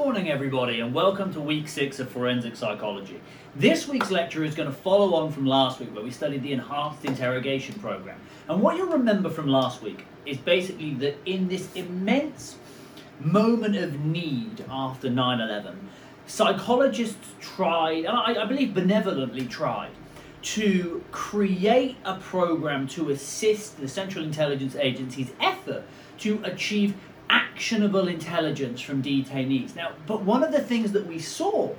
morning, everybody, and welcome to week six of forensic psychology. This week's lecture is going to follow on from last week, where we studied the enhanced interrogation program. And what you'll remember from last week is basically that in this immense moment of need after 9 11, psychologists tried, and I, I believe benevolently tried, to create a program to assist the Central Intelligence Agency's effort to achieve actionable intelligence from detainees. Now, but one of the things that we saw,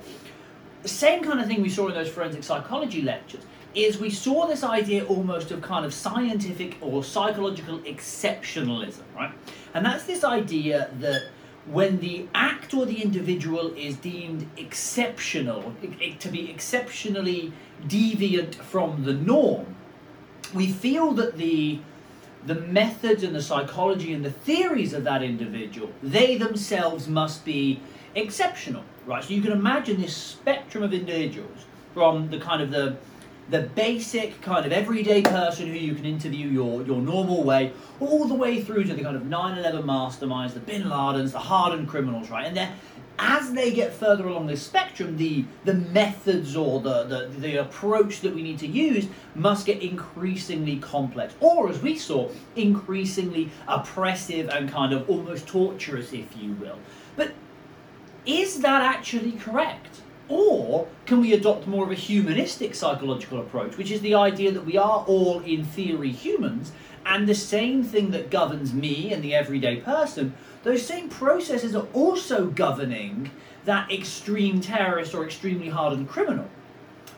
the same kind of thing we saw in those forensic psychology lectures, is we saw this idea almost of kind of scientific or psychological exceptionalism, right? And that's this idea that when the act or the individual is deemed exceptional, to be exceptionally deviant from the norm, we feel that the the methods and the psychology and the theories of that individual, they themselves must be exceptional, right? So you can imagine this spectrum of individuals from the kind of the the basic kind of everyday person who you can interview your, your normal way, all the way through to the kind of 9-11 masterminds, the bin Ladens, the hardened criminals, right? And they're as they get further along this spectrum, the, the methods or the, the, the approach that we need to use must get increasingly complex, or as we saw, increasingly oppressive and kind of almost torturous, if you will. But is that actually correct? Or can we adopt more of a humanistic psychological approach, which is the idea that we are all, in theory, humans, and the same thing that governs me and the everyday person those same processes are also governing that extreme terrorist or extremely hardened criminal.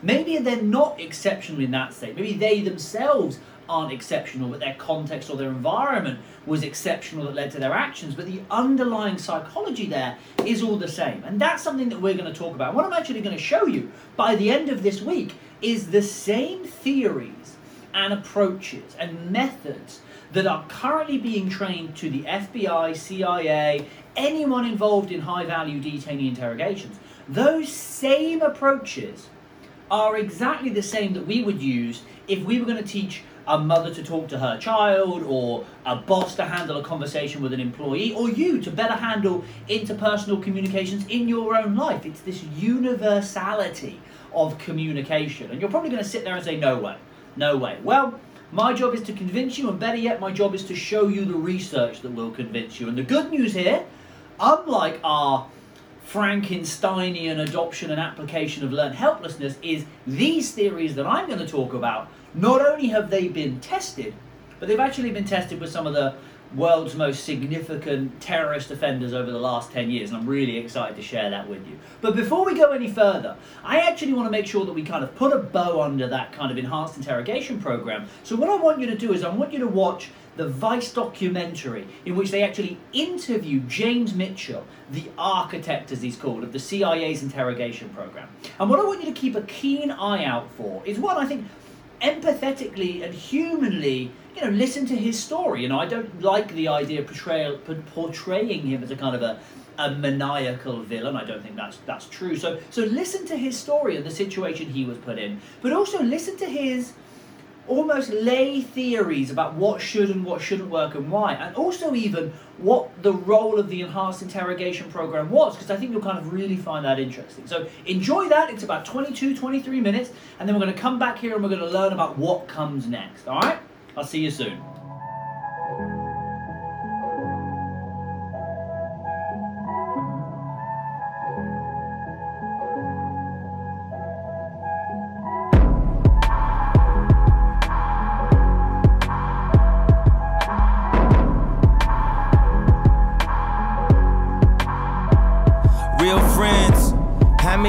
Maybe they're not exceptional in that state. Maybe they themselves aren't exceptional, but their context or their environment was exceptional that led to their actions. But the underlying psychology there is all the same. And that's something that we're going to talk about. What I'm actually going to show you by the end of this week is the same theories and approaches and methods that are currently being trained to the FBI, CIA, anyone involved in high value detainee interrogations. Those same approaches are exactly the same that we would use if we were going to teach a mother to talk to her child, or a boss to handle a conversation with an employee, or you to better handle interpersonal communications in your own life. It's this universality of communication. And you're probably going to sit there and say, no way, no way. Well, my job is to convince you, and better yet, my job is to show you the research that will convince you. And the good news here, unlike our Frankensteinian adoption and application of learned helplessness, is these theories that I'm going to talk about, not only have they been tested, but they've actually been tested with some of the world's most significant terrorist offenders over the last 10 years, and I'm really excited to share that with you. But before we go any further, I actually want to make sure that we kind of put a bow under that kind of enhanced interrogation program. So what I want you to do is I want you to watch the Vice documentary in which they actually interview James Mitchell, the architect, as he's called, of the CIA's interrogation program. And what I want you to keep a keen eye out for is one, I think, empathetically and humanly you know, listen to his story. You know, I don't like the idea of portrayal, portraying him as a kind of a, a maniacal villain. I don't think that's that's true. So so listen to his story and the situation he was put in, but also listen to his almost lay theories about what should and what shouldn't work and why, and also even what the role of the enhanced interrogation program was, because I think you'll kind of really find that interesting. So enjoy that. It's about 22, 23 minutes, and then we're going to come back here and we're going to learn about what comes next. All right? I'll see you soon.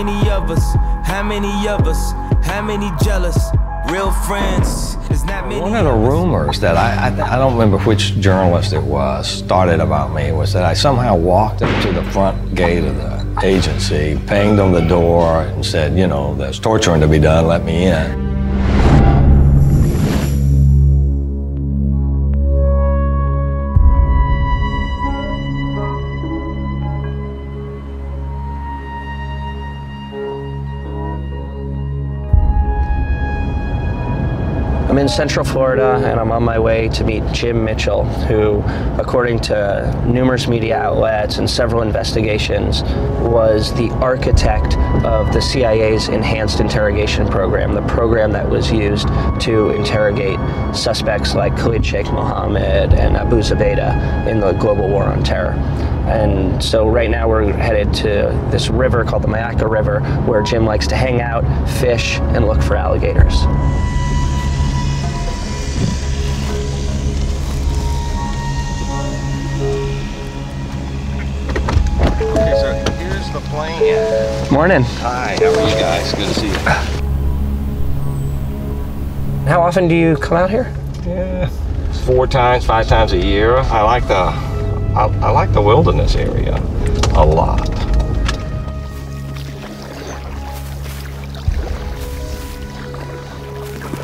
Many of us? How many of us? How many jealous? Real friends, is not many. One of the rumors that I, I, I don't remember which journalist it was started about me was that I somehow walked up to the front gate of the agency, pinged on the door, and said, you know, there's torturing to be done, let me in. Central Florida and I'm on my way to meet Jim Mitchell, who, according to numerous media outlets and several investigations, was the architect of the CIA's Enhanced Interrogation Program, the program that was used to interrogate suspects like Khalid Sheikh Mohammed and Abu Zubaydah in the global war on terror. And so right now we're headed to this river called the Myakka River, where Jim likes to hang out, fish, and look for alligators. The. Morning. Hi, how are you guys? Good to see you. How often do you come out here? Yeah, four times, five times a year. I like the, I, I like the wilderness area a lot.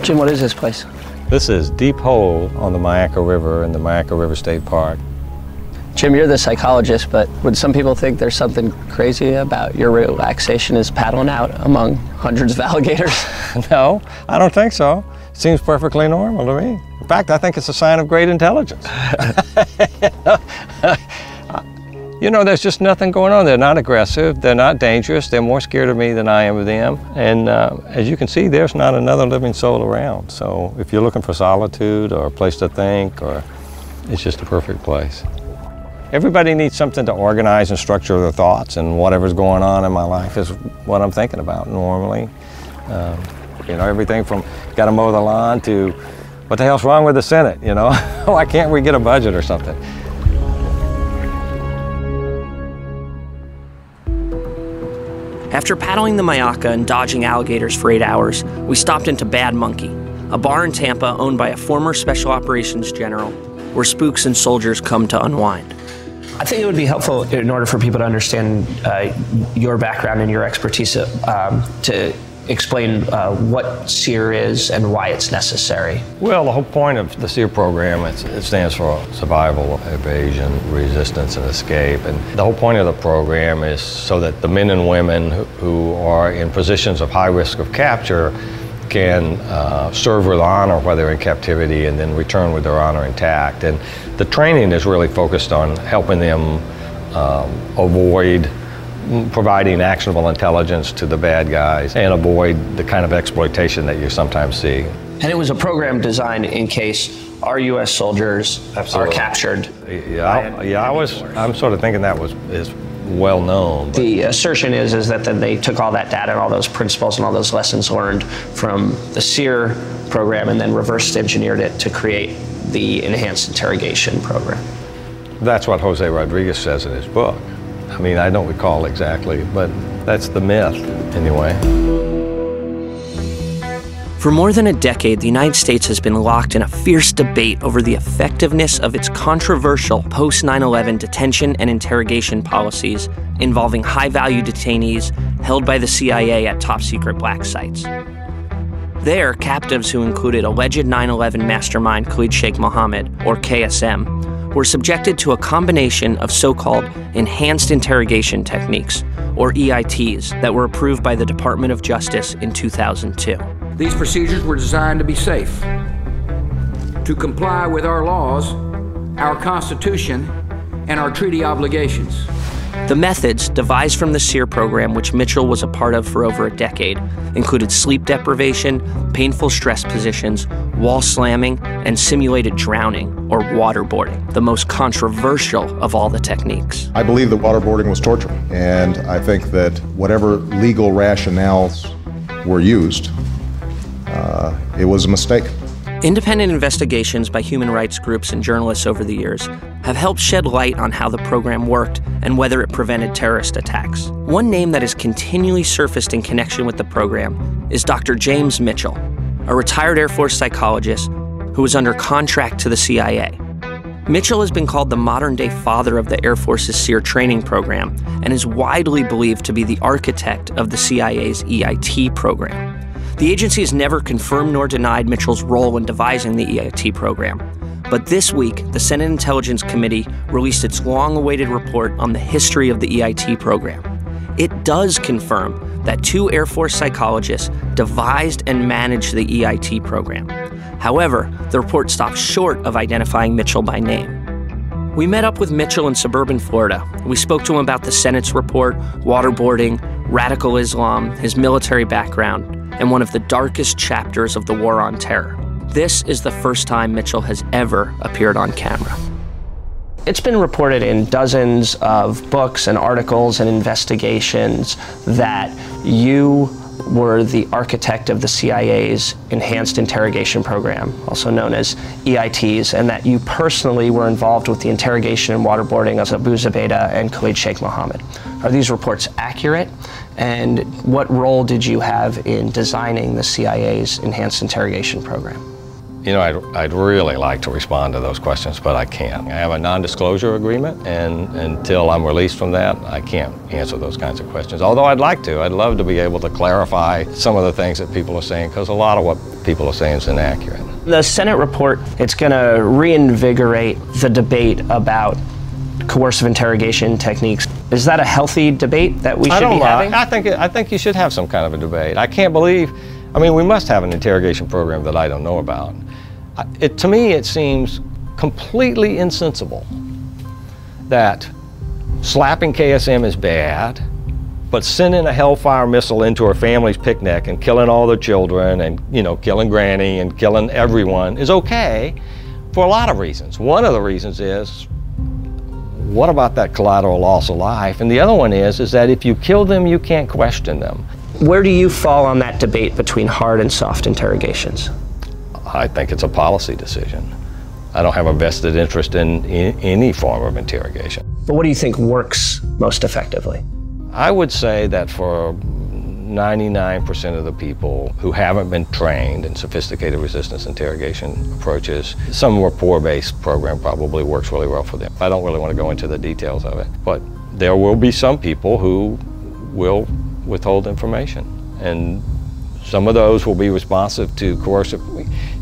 Jim, what is this place? This is Deep Hole on the Myakka River in the Myakka River State Park. Jim, you're the psychologist, but would some people think there's something crazy about your relaxation is paddling out among hundreds of alligators? No, I don't think so. Seems perfectly normal to me. In fact, I think it's a sign of great intelligence. you know, there's just nothing going on. They're not aggressive. They're not dangerous. They're more scared of me than I am of them. And uh, as you can see, there's not another living soul around. So if you're looking for solitude or a place to think, or it's just a perfect place. Everybody needs something to organize and structure their thoughts, and whatever's going on in my life is what I'm thinking about normally. Um, you know, everything from got to mow the lawn to what the hell's wrong with the Senate, you know? Why can't we get a budget or something? After paddling the Myakka and dodging alligators for eight hours, we stopped into Bad Monkey, a bar in Tampa owned by a former special operations general, where spooks and soldiers come to unwind. I think it would be helpful in order for people to understand uh, your background and your expertise um, to explain uh, what SERE is and why it's necessary. Well, the whole point of the SERE program, it stands for Survival, Evasion, Resistance, and Escape. And the whole point of the program is so that the men and women who, who are in positions of high risk of capture can uh, serve with honor while they're in captivity and then return with their honor intact. And the training is really focused on helping them um, avoid providing actionable intelligence to the bad guys and avoid the kind of exploitation that you sometimes see. And it was a program designed in case our U.S. soldiers Absolutely. are captured. Yeah, I, yeah, I was. I'm sort of thinking that was is well known. but- The assertion is is that then they took all that data and all those principles and all those lessons learned from the SERE program and then reverse engineered it to create the enhanced interrogation program. That's what Jose Rodriguez says in his book. I mean, I don't recall exactly, but that's the myth anyway. For more than a decade, the United States has been locked in a fierce debate over the effectiveness of its controversial post 9 11 detention and interrogation policies involving high value detainees held by the CIA at top secret black sites. There, captives who included alleged 9 11 mastermind Khalid Sheikh Mohammed, or KSM, were subjected to a combination of so called enhanced interrogation techniques, or EITs, that were approved by the Department of Justice in 2002. These procedures were designed to be safe, to comply with our laws, our Constitution, and our treaty obligations. The methods, devised from the SERE program, which Mitchell was a part of for over a decade, included sleep deprivation, painful stress positions, wall slamming, and simulated drowning, or waterboarding, the most controversial of all the techniques. I believe that waterboarding was torture, and I think that whatever legal rationales were used, uh, it was a mistake. Independent investigations by human rights groups and journalists over the years have helped shed light on how the program worked and whether it prevented terrorist attacks. One name that has continually surfaced in connection with the program is Dr. James Mitchell, a retired Air Force psychologist who was under contract to the CIA. Mitchell has been called the modern day father of the Air Force's SERE training program and is widely believed to be the architect of the CIA's EIT program. The agency has never confirmed nor denied Mitchell's role in devising the EIT program. But this week, the Senate Intelligence Committee released its long awaited report on the history of the EIT program. It does confirm that two Air Force psychologists devised and managed the EIT program. However, the report stops short of identifying Mitchell by name. We met up with Mitchell in suburban Florida. We spoke to him about the Senate's report, waterboarding, radical Islam, his military background, and one of the darkest chapters of the war on terror. This is the first time Mitchell has ever appeared on camera. It's been reported in dozens of books and articles and investigations that you were the architect of the CIA's Enhanced Interrogation Program, also known as EITs, and that you personally were involved with the interrogation and waterboarding of Abu Zubaydah and Khalid Sheikh Mohammed. Are these reports accurate? And what role did you have in designing the CIA's Enhanced Interrogation Program? You know, I'd, I'd really like to respond to those questions, but I can't. I have a non-disclosure agreement, and until I'm released from that, I can't answer those kinds of questions. Although I'd like to. I'd love to be able to clarify some of the things that people are saying, because a lot of what people are saying is inaccurate. The Senate report, it's going to reinvigorate the debate about coercive interrogation techniques. Is that a healthy debate that we should I don't be know. having? I think, I think you should have some kind of a debate. I can't believe, I mean, we must have an interrogation program that I don't know about. It, to me, it seems completely insensible that slapping KSM is bad, but sending a Hellfire missile into her family's picnic and killing all their children and, you know, killing Granny and killing everyone is okay for a lot of reasons. One of the reasons is what about that collateral loss of life? And the other one is, is that if you kill them, you can't question them. Where do you fall on that debate between hard and soft interrogations? I think it's a policy decision. I don't have a vested interest in, in any form of interrogation. But what do you think works most effectively? I would say that for 99% of the people who haven't been trained in sophisticated resistance interrogation approaches, some rapport-based program probably works really well for them. I don't really want to go into the details of it, but there will be some people who will withhold information, and some of those will be responsive to coercive.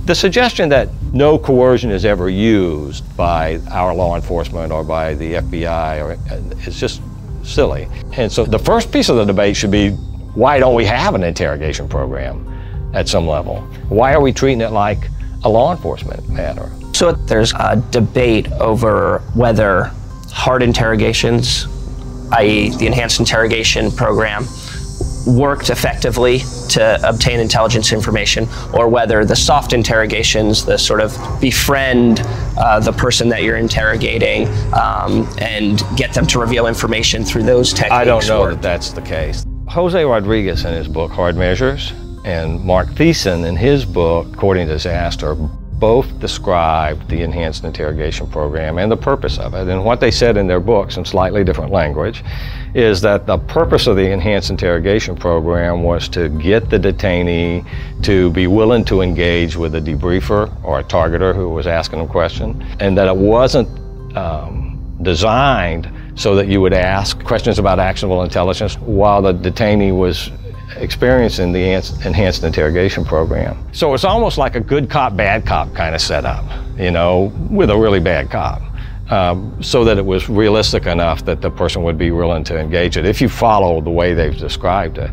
The suggestion that no coercion is ever used by our law enforcement or by the FBI or, uh, is just silly. And so the first piece of the debate should be why don't we have an interrogation program at some level? Why are we treating it like a law enforcement matter? So there's a debate over whether hard interrogations, i.e., the enhanced interrogation program, worked effectively to obtain intelligence information, or whether the soft interrogations, the sort of befriend uh, the person that you're interrogating um, and get them to reveal information through those techniques. I don't know that that's the case. Jose Rodriguez in his book Hard Measures and Mark Thiessen in his book According Courting Disaster both described the enhanced interrogation program and the purpose of it. And what they said in their books in slightly different language is that the purpose of the enhanced interrogation program was to get the detainee to be willing to engage with a debriefer or a targeter who was asking them a question, and that it wasn't um, designed so that you would ask questions about actionable intelligence while the detainee was experiencing the enhanced interrogation program. So it's almost like a good cop, bad cop kind of setup, you know, with a really bad cop. Um, so that it was realistic enough that the person would be willing to engage it if you follow the way they've described it.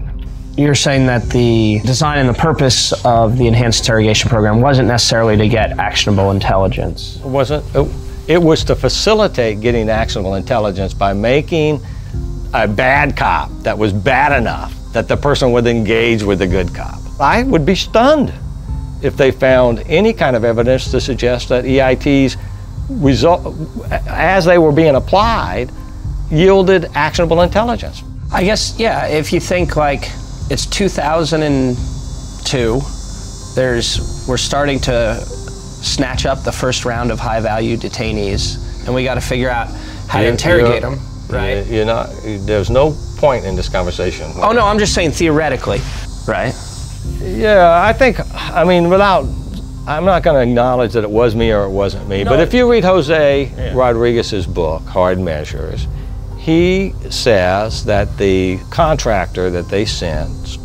You're saying that the design and the purpose of the enhanced interrogation program wasn't necessarily to get actionable intelligence. It wasn't. It, it was to facilitate getting actionable intelligence by making a bad cop that was bad enough that the person would engage with the good cop. I would be stunned if they found any kind of evidence to suggest that EIT's result, as they were being applied, yielded actionable intelligence. I guess, yeah, if you think like it's 2002, there's, we're starting to snatch up the first round of high value detainees, and we got to figure out how to You're- interrogate them, right? You're not. There's no point in this conversation. Oh, no, I'm just saying theoretically, right? Yeah, I think, I mean, without, I'm not going to acknowledge that it was me or it wasn't me, but if you read Jose Rodriguez's book, Hard Measures, he says that the contractor that they sent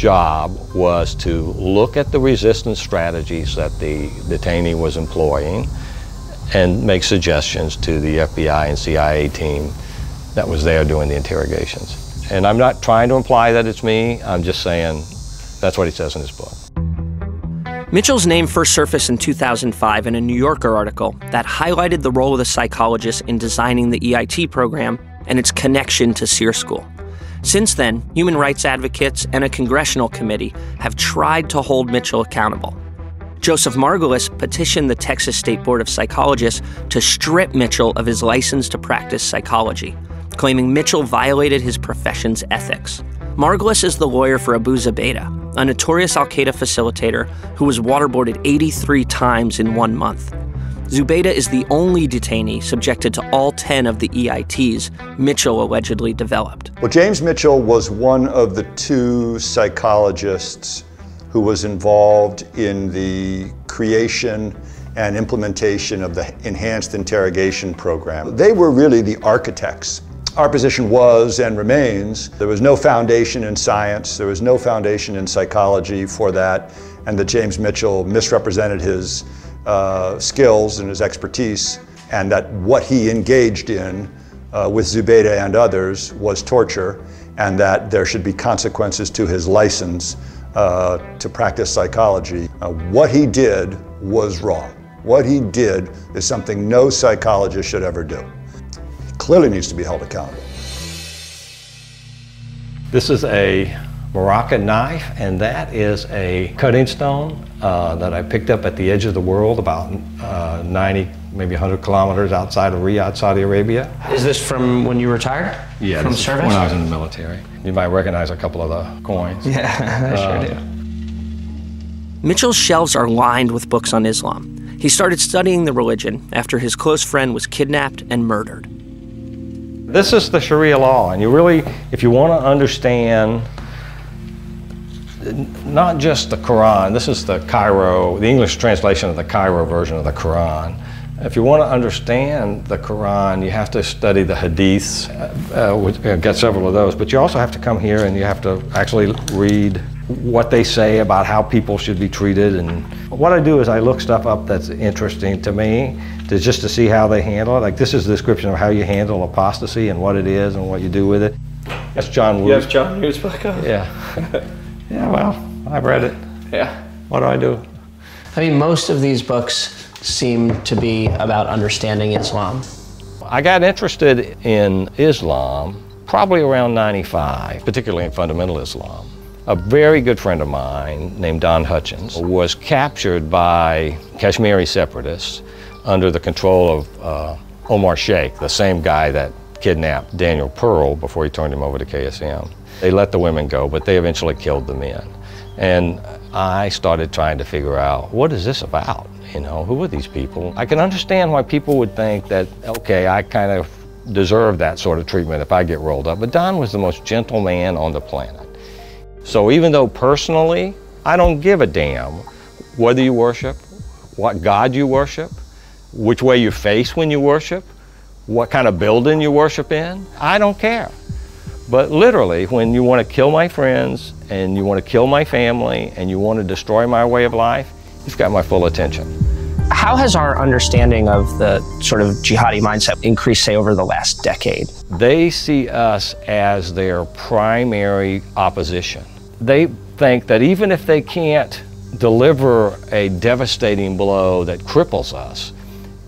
job was to look at the resistance strategies that the detainee was employing and make suggestions to the FBI and CIA team that was there doing the interrogations. And I'm not trying to imply that it's me, I'm just saying that's what he says in his book. Mitchell's name first surfaced in 2005 in a New Yorker article that highlighted the role of the psychologist in designing the EIT program and its connection to SERE School. Since then, human rights advocates and a congressional committee have tried to hold Mitchell accountable. Joseph Margulies petitioned the Texas State Board of Psychologists to strip Mitchell of his license to practice psychology, claiming Mitchell violated his profession's ethics. Margulies is the lawyer for Abu Zubaydah, a notorious Al Qaeda facilitator who was waterboarded 83 times in one month. Zubaydah is the only detainee subjected to all 10 of the EITs Mitchell allegedly developed. Well, James Mitchell was one of the two psychologists who was involved in the creation and implementation of the enhanced interrogation program. They were really the architects. Our position was and remains there was no foundation in science, there was no foundation in psychology for that, and that James Mitchell misrepresented his uh, skills and his expertise, and that what he engaged in uh, with Zubaydah and others was torture, and that there should be consequences to his license uh, to practice psychology. Uh, what he did was wrong. What he did is something no psychologist should ever do. He clearly needs to be held accountable. This is a Moroccan knife, and that is a cutting stone uh, that I picked up at the edge of the world, about uh, 90, maybe 100 kilometers outside of Riyadh, Saudi Arabia. Is this from when you retired? Yeah, from service? when I was in the military. You might recognize a couple of the coins. Yeah, I Uh, sure do. Mitchell's shelves are lined with books on Islam. He started studying the religion after his close friend was kidnapped and murdered. This is the Sharia law, and you really, if you want to understand not just the Quran, this is the Cairo, the English translation of the Cairo version of the Quran. If you want to understand the Quran, you have to study the Hadiths, uh, which, uh, get several of those, but you also have to come here and you have to actually read what they say about how people should be treated. And what I do is I look stuff up that's interesting to me, to just to see how they handle it. Like this is a description of how you handle apostasy and what it is and what you do with it. That's John have John on? Yeah. yeah, well, I've read it. Yeah. What do I do? I mean, most of these books seem to be about understanding Islam. I got interested in Islam probably around 95, particularly in fundamental Islam. A very good friend of mine named Don Hutchings was captured by Kashmiri separatists under the control of uh, Omar Sheikh, the same guy that kidnapped Daniel Pearl before he turned him over to KSM. They let the women go, but they eventually killed the men. And I started trying to figure out what is this about? You know, who are these people? I can understand why people would think that, okay, I kind of deserve that sort of treatment if I get rolled up. But Don was the most gentle man on the planet. So even though personally, I don't give a damn whether you worship, what God you worship, which way you face when you worship, what kind of building you worship in, I don't care. But literally, when you want to kill my friends and you want to kill my family and you want to destroy my way of life, you've got my full attention. How has our understanding of the sort of jihadi mindset increased, say, over the last decade? They see us as their primary opposition. They think that even if they can't deliver a devastating blow that cripples us,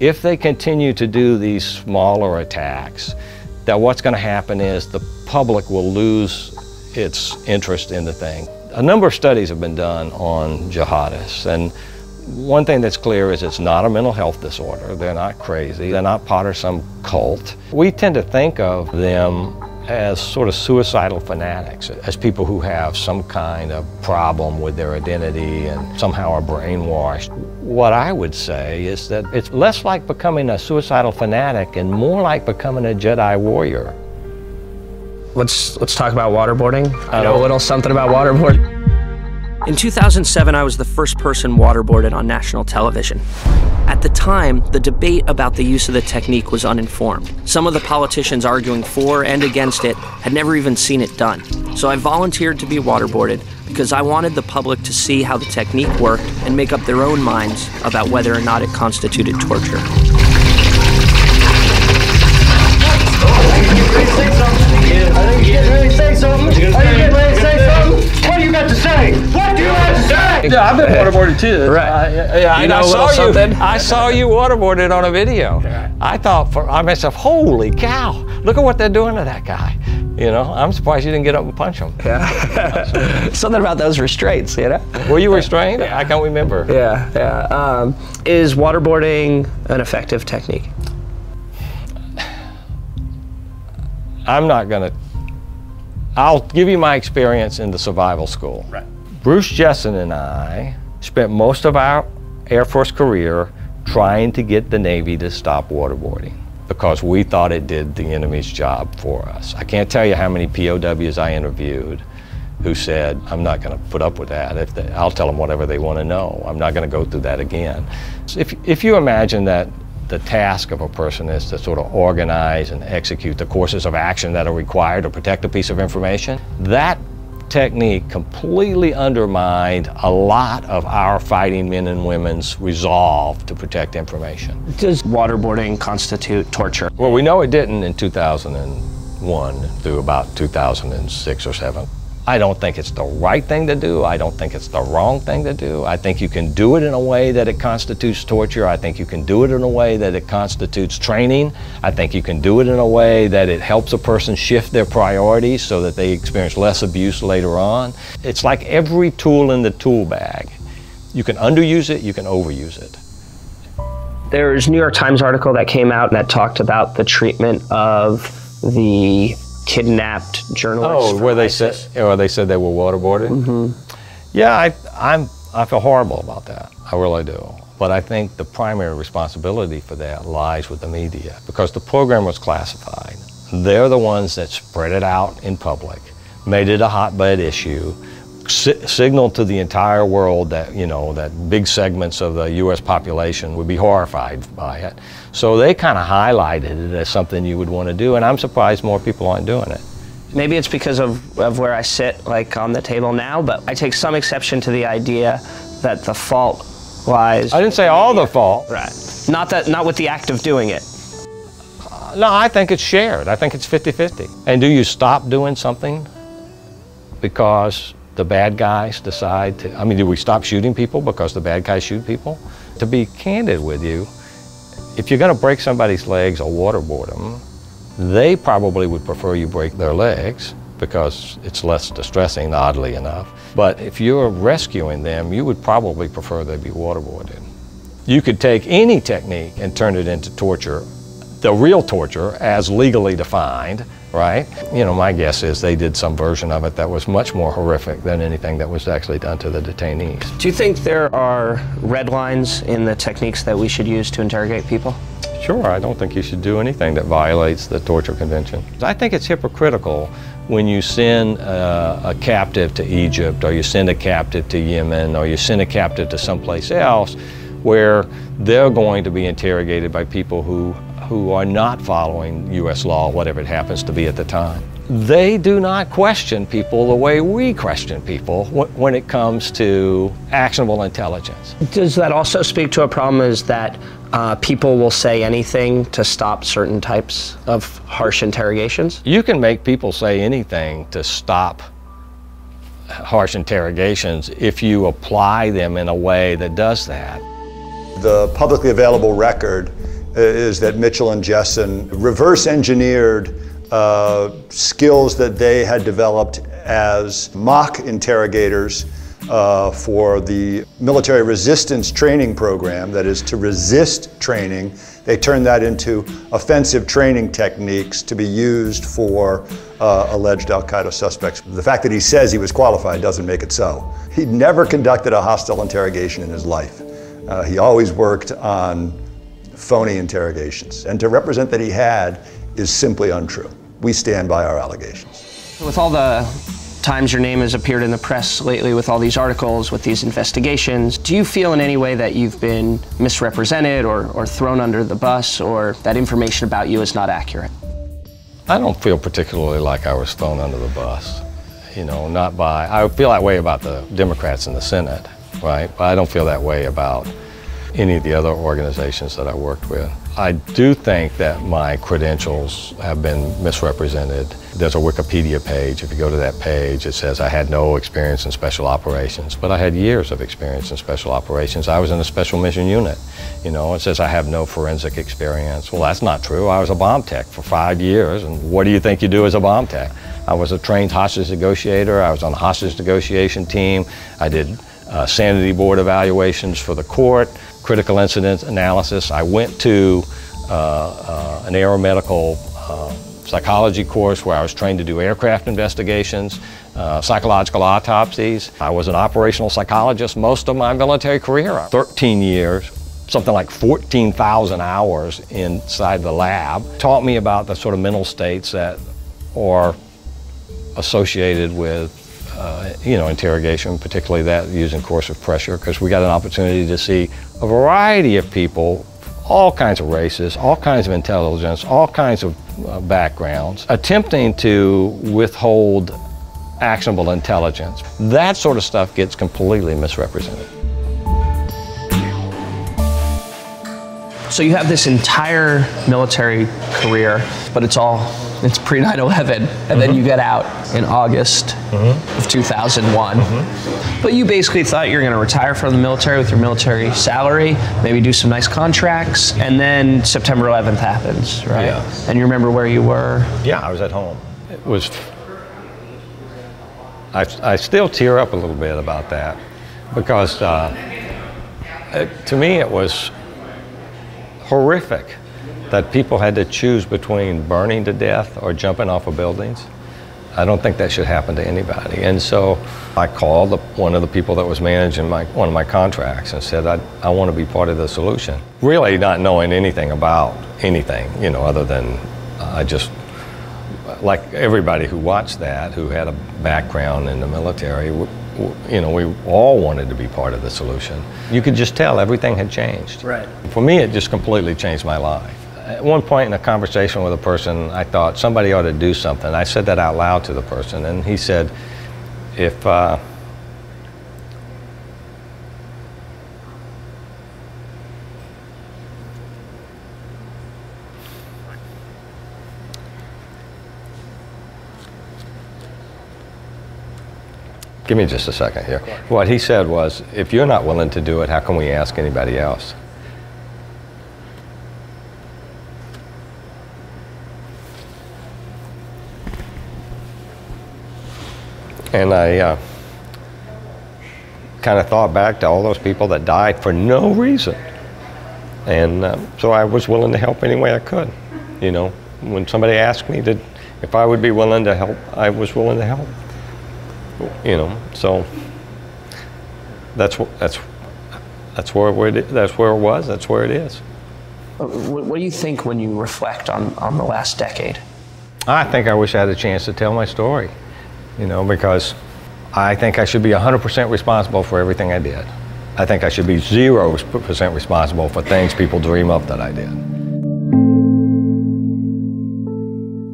if they continue to do these smaller attacks, that what's going to happen is the public will lose its interest in the thing. A number of studies have been done on jihadists, and one thing that's clear is it's not a mental health disorder. They're not crazy. They're not part of some cult. We tend to think of them as sort of suicidal fanatics, as people who have some kind of problem with their identity and somehow are brainwashed. What I would say is that it's less like becoming a suicidal fanatic and more like becoming a Jedi warrior. Let's let's talk about waterboarding. I know a uh, little something about waterboarding. In 2007, I was the first person waterboarded on national television. At the time, the debate about the use of the technique was uninformed. Some of the politicians arguing for and against it had never even seen it done. So I volunteered to be waterboarded because I wanted the public to see how the technique worked and make up their own minds about whether or not it constituted torture. You to say? What Yeah, I've been waterboarded too. Right. Uh, yeah, yeah, You know I a saw little you. something? I saw you waterboarded on a video. I thought for I myself, holy cow! Look at what they're doing to that guy. You know, I'm surprised you didn't get up and punch him. Yeah. Something about those restraints, you know? Were you restrained? I can't remember. Yeah, yeah. Um, is waterboarding an effective technique? I'm not going to. I'll give you my experience in the survival school. Right. Bruce Jessen and I spent most of our Air Force career trying to get the Navy to stop waterboarding because we thought it did the enemy's job for us. I can't tell you how many POWs I interviewed who said, I'm not going to put up with that. If they, I'll tell them whatever they want to know. I'm not going to go through that again. So if, if you imagine that the task of a person is to sort of organize and execute the courses of action that are required to protect a piece of information, that technique completely undermined a lot of our fighting men and women's resolve to protect information. Does waterboarding constitute torture? Well, we know it didn't in 2001 through about 2006 or 7. I don't think it's the right thing to do. I don't think it's the wrong thing to do. I think you can do it in a way that it constitutes torture. I think you can do it in a way that it constitutes training. I think you can do it in a way that it helps a person shift their priorities so that they experience less abuse later on. It's like every tool in the tool bag. You can underuse it, you can overuse it. There's New York Times article that came out that talked about the treatment of the kidnapped journalists. Oh, where they ISIS. said, or they said they were waterboarded. Mm-hmm. Yeah, I, I'm, I feel horrible about that. I really do. But I think the primary responsibility for that lies with the media because the program was classified. They're the ones that spread it out in public, made it a hotbed issue, si- signaled to the entire world that you know that big segments of the U.S. population would be horrified by it. So they kind of highlighted it as something you would want to do, and I'm surprised more people aren't doing it. Maybe it's because of, of where I sit, like on the table now, but I take some exception to the idea that the fault lies. I didn't say all the fault. Right. Not that, not with the act of doing it. No, I think it's shared. I think it's 50 50. And do you stop doing something because the bad guys decide to? I mean, do we stop shooting people because the bad guys shoot people? To be candid with you, if you're going to break somebody's legs or waterboard them, they probably would prefer you break their legs because it's less distressing, oddly enough. But if you're rescuing them, you would probably prefer they be waterboarded. You could take any technique and turn it into torture, the real torture as legally defined, right? You know, my guess is they did some version of it that was much more horrific than anything that was actually done to the detainees. Do you think there are red lines in the techniques that we should use to interrogate people? Sure, I don't think you should do anything that violates the Torture Convention. I think it's hypocritical when you send uh, a captive to Egypt, or you send a captive to Yemen, or you send a captive to someplace else where they're going to be interrogated by people who, who are not following U.S. law, whatever it happens to be at the time. They do not question people the way we question people when it comes to actionable intelligence. Does that also speak to a problem is that uh, people will say anything to stop certain types of harsh interrogations? You can make people say anything to stop harsh interrogations if you apply them in a way that does that. The publicly available record is that Mitchell and Jessen reverse engineered uh, skills that they had developed as mock interrogators uh, for the military resistance training program, that is to resist training. They turned that into offensive training techniques to be used for uh, alleged Al Qaeda suspects. The fact that he says he was qualified doesn't make it so. He never conducted a hostile interrogation in his life. Uh, he always worked on phony interrogations. And to represent that he had is simply untrue. We stand by our allegations. With all the times your name has appeared in the press lately with all these articles, with these investigations, do you feel in any way that you've been misrepresented or, or thrown under the bus or that information about you is not accurate? I don't feel particularly like I was thrown under the bus. You know, not by, I feel that way about the Democrats in the Senate, right? But I don't feel that way about any of the other organizations that I worked with. I do think that my credentials have been misrepresented. There's a Wikipedia page. If you go to that page, it says I had no experience in special operations, but I had years of experience in special operations. I was in a special mission unit. You know, it says I have no forensic experience. Well, that's not true. I was a bomb tech for five years, and what do you think you do as a bomb tech? I was a trained hostage negotiator. I was on the hostage negotiation team. I did uh, sanity board evaluations for the court critical incident analysis. I went to uh, uh, an aeromedical uh, psychology course where I was trained to do aircraft investigations, uh, psychological autopsies. I was an operational psychologist most of my military career, 13 years, something like 14,000 hours inside the lab. Taught me about the sort of mental states that are associated with uh, you know, interrogation, particularly that using coercive pressure, because we got an opportunity to see a variety of people, all kinds of races, all kinds of intelligence, all kinds of uh, backgrounds, attempting to withhold actionable intelligence. That sort of stuff gets completely misrepresented. So you have this entire military career, but it's all it's pre 9 11, and mm-hmm. then you get out in August mm-hmm. of 2001. Mm-hmm. But you basically thought you were going to retire from the military with your military salary, maybe do some nice contracts, and then September 11th happens, right? Yeah. And you remember where you were? Yeah, I was at home. It was. I, I still tear up a little bit about that because uh, it, to me it was horrific that people had to choose between burning to death or jumping off of buildings. I don't think that should happen to anybody. And so I called the, one of the people that was managing my, one of my contracts and said, I, I want to be part of the solution. Really not knowing anything about anything, you know, other than uh, I just, like everybody who watched that, who had a background in the military, you know, we all wanted to be part of the solution. You could just tell everything had changed. Right. For me, it just completely changed my life at one point in a conversation with a person, I thought somebody ought to do something. I said that out loud to the person, and he said, if uh, Give me just a second here. What he said was, if you're not willing to do it, how can we ask anybody else? And I uh, kind of thought back to all those people that died for no reason. And uh, so I was willing to help any way I could. You know, when somebody asked me to, if I would be willing to help, I was willing to help. You know, so that's that's that's where it, that's where it was. That's where it is. Uh, what do you think when you reflect on on the last decade? I think I wish I had a chance to tell my story you know, because I think I should be 100% responsible for everything I did. I think I should be 0% responsible for things people dream up that I did.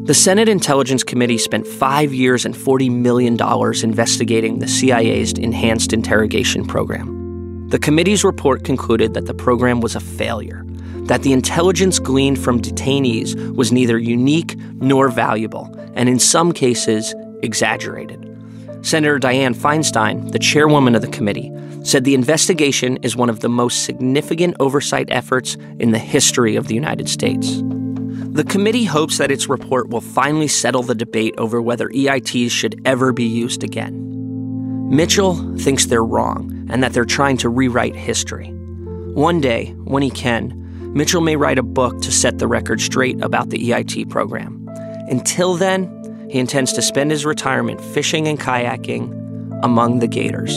The Senate Intelligence Committee spent five years and $40 million investigating the CIA's enhanced interrogation program. The committee's report concluded that the program was a failure, that the intelligence gleaned from detainees was neither unique nor valuable, and in some cases, exaggerated. Senator Dianne Feinstein, the chairwoman of the committee, said the investigation is one of the most significant oversight efforts in the history of the United States. The committee hopes that its report will finally settle the debate over whether EITs should ever be used again. Mitchell thinks they're wrong and that they're trying to rewrite history. One day, when he can, Mitchell may write a book to set the record straight about the EIT program. Until then, he intends to spend his retirement fishing and kayaking among the gators.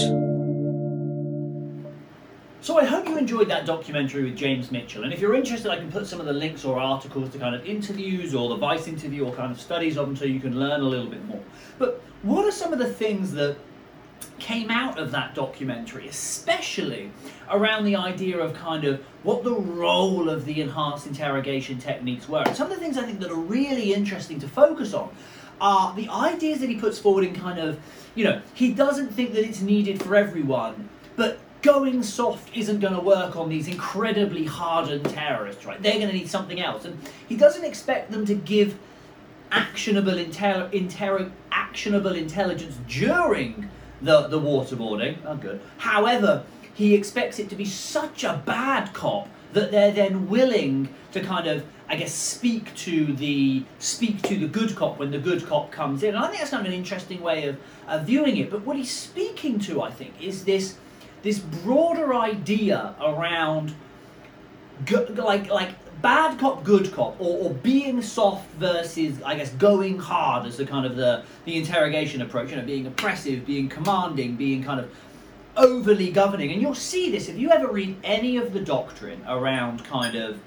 So I hope you enjoyed that documentary with James Mitchell. And if you're interested, I can put some of the links or articles to kind of interviews or the Vice interview or kind of studies of them so you can learn a little bit more. But what are some of the things that came out of that documentary, especially around the idea of kind of what the role of the enhanced interrogation techniques were. And some of the things I think that are really interesting to focus on are the ideas that he puts forward in kind of, you know, he doesn't think that it's needed for everyone, but going soft isn't going to work on these incredibly hardened terrorists, right? They're going to need something else. And he doesn't expect them to give actionable, inter- actionable intelligence during the, the waterboarding. Oh, good. However, he expects it to be such a bad cop that they're then willing to kind of, I guess, speak to the speak to the good cop when the good cop comes in. And I think that's kind of an interesting way of, of viewing it. But what he's speaking to, I think, is this this broader idea around like like bad cop, good cop, or, or being soft versus I guess going hard as the kind of the the interrogation approach. You know, being oppressive, being commanding, being kind of overly governing. And you'll see this if you ever read any of the doctrine around kind of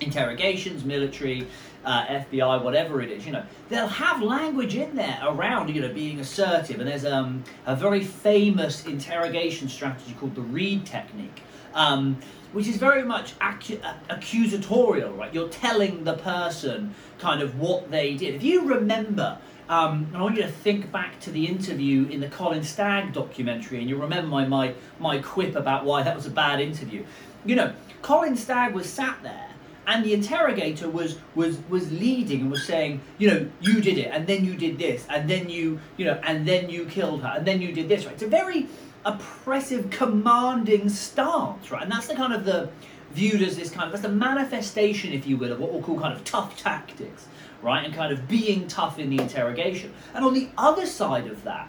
interrogations, military, uh, FBI, whatever it is, you know, they'll have language in there around, you know, being assertive. And there's um, a very famous interrogation strategy called the Reid technique, um, which is very much acu- uh, accusatorial, right? You're telling the person kind of what they did. If you remember, um, I want you to think back to the interview in the Colin Stagg documentary, and you'll remember my, my, my quip about why that was a bad interview. You know, Colin Stagg was sat there and the interrogator was was was leading and was saying you know you did it and then you did this and then you you know and then you killed her and then you did this right? It's a very oppressive commanding stance right? And that's the kind of the viewed as this kind of that's the manifestation if you will of what we'll call kind of tough tactics right? And kind of being tough in the interrogation. And on the other side of that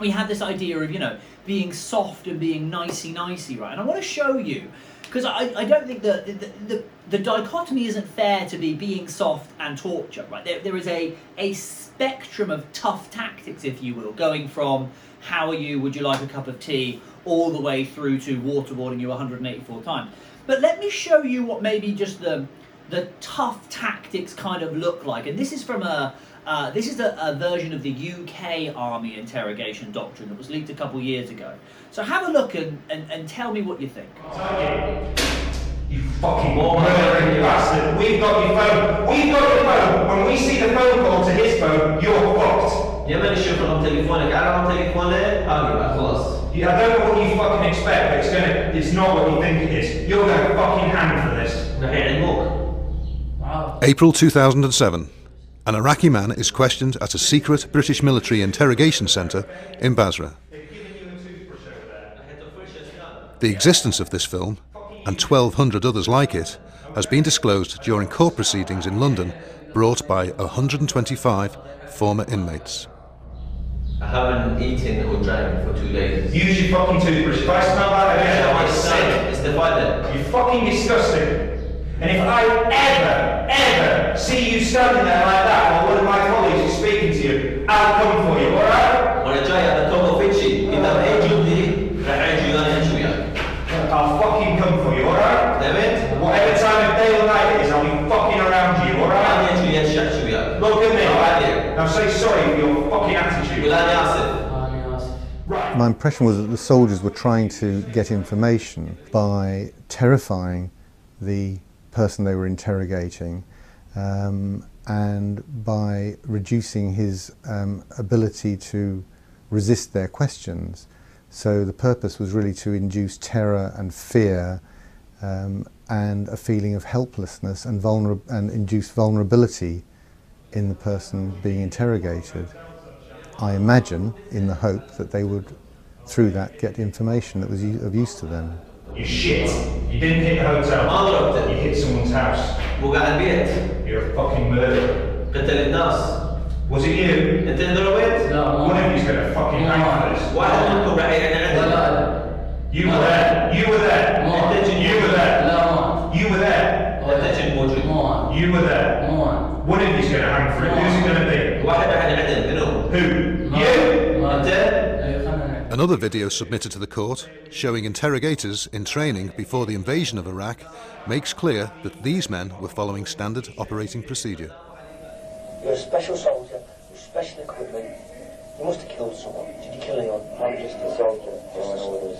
we have this idea of you know being soft and being nicey nicey right? And i want to show you because I, I don't think the, the, the, the, dichotomy isn't fair to be being soft and torture, right? There, there is a, a spectrum of tough tactics, if you will, going from how are you, would you like a cup of tea, all the way through to waterboarding you 184 times. But let me show you what maybe just the, the tough tactics kind of look like. And this is from a, uh, this is a, a, version of the UK Army interrogation doctrine that was leaked a couple years ago. So have a look and, and, and tell me what you think. You fucking murdering bastard. We've got your phone. We've got your phone. When we see the phone call to his phone, you're fucked. Ja będę się tam telefonie, a mam telefony, a nie ma klas. I don't know what you fucking expect, but it's gonna, it's not what you think it is. You're gonna fucking hang for this. No, hey. April 2007. An Iraqi man is questioned at a secret British military interrogation centre in Basra. The existence of this film, and 1,200 others like it, has been disclosed during court proceedings in London brought by 125 former inmates. I haven't eaten or drank for two days. Use your fucking toothbrush. If I smell that again, Yeah, I'm it's sick. It's divided. You're fucking disgusting. And if I ever, ever see you standing there like that while one of my Now say sorry for your fucking attitude. My impression was that the soldiers were trying to get information by terrifying the person they were interrogating um, and by reducing his um, ability to resist their questions. So the purpose was really to induce terror and fear um, and a feeling of helplessness and, vulner and induce vulnerability in the person being interrogated. I imagine in the hope that they would, through that, get information that was u- of use to them. You shit. You didn't hit the hotel. ما ضربته. You hit someone's house. مو قاعد البيت. You're a fucking murderer. قتل الناس. Was it you? انت ضربت؟ One of you's gonna fucking hang for this. واحد منكم راح يعين عدل. You were there. You were there. انت جن You were there. You were there. انت جن موجود. You were there. One of you's gonna hang for it. Who's it gonna be? واحد راح ينعدل منو؟ Who? You? انت؟ Another video submitted to the court, showing interrogators in training before the invasion of Iraq, makes clear that these men were following standard operating procedure. You're a special soldier with special equipment. You must have killed someone. Did you kill anyone? I'm just a soldier. Just a orders.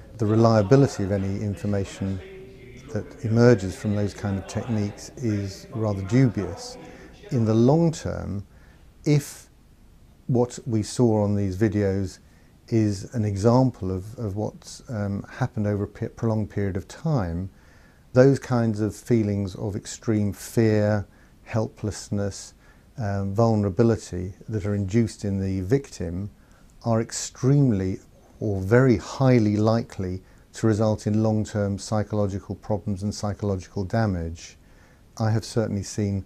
the reliability of any information that emerges from those kind of techniques is rather dubious. In the long term, if what we saw on these videos is an example of, of what's um, happened over a prolonged period of time, those kinds of feelings of extreme fear, helplessness, um, vulnerability that are induced in the victim are extremely or very highly likely to result in long-term psychological problems and psychological damage. I have certainly seen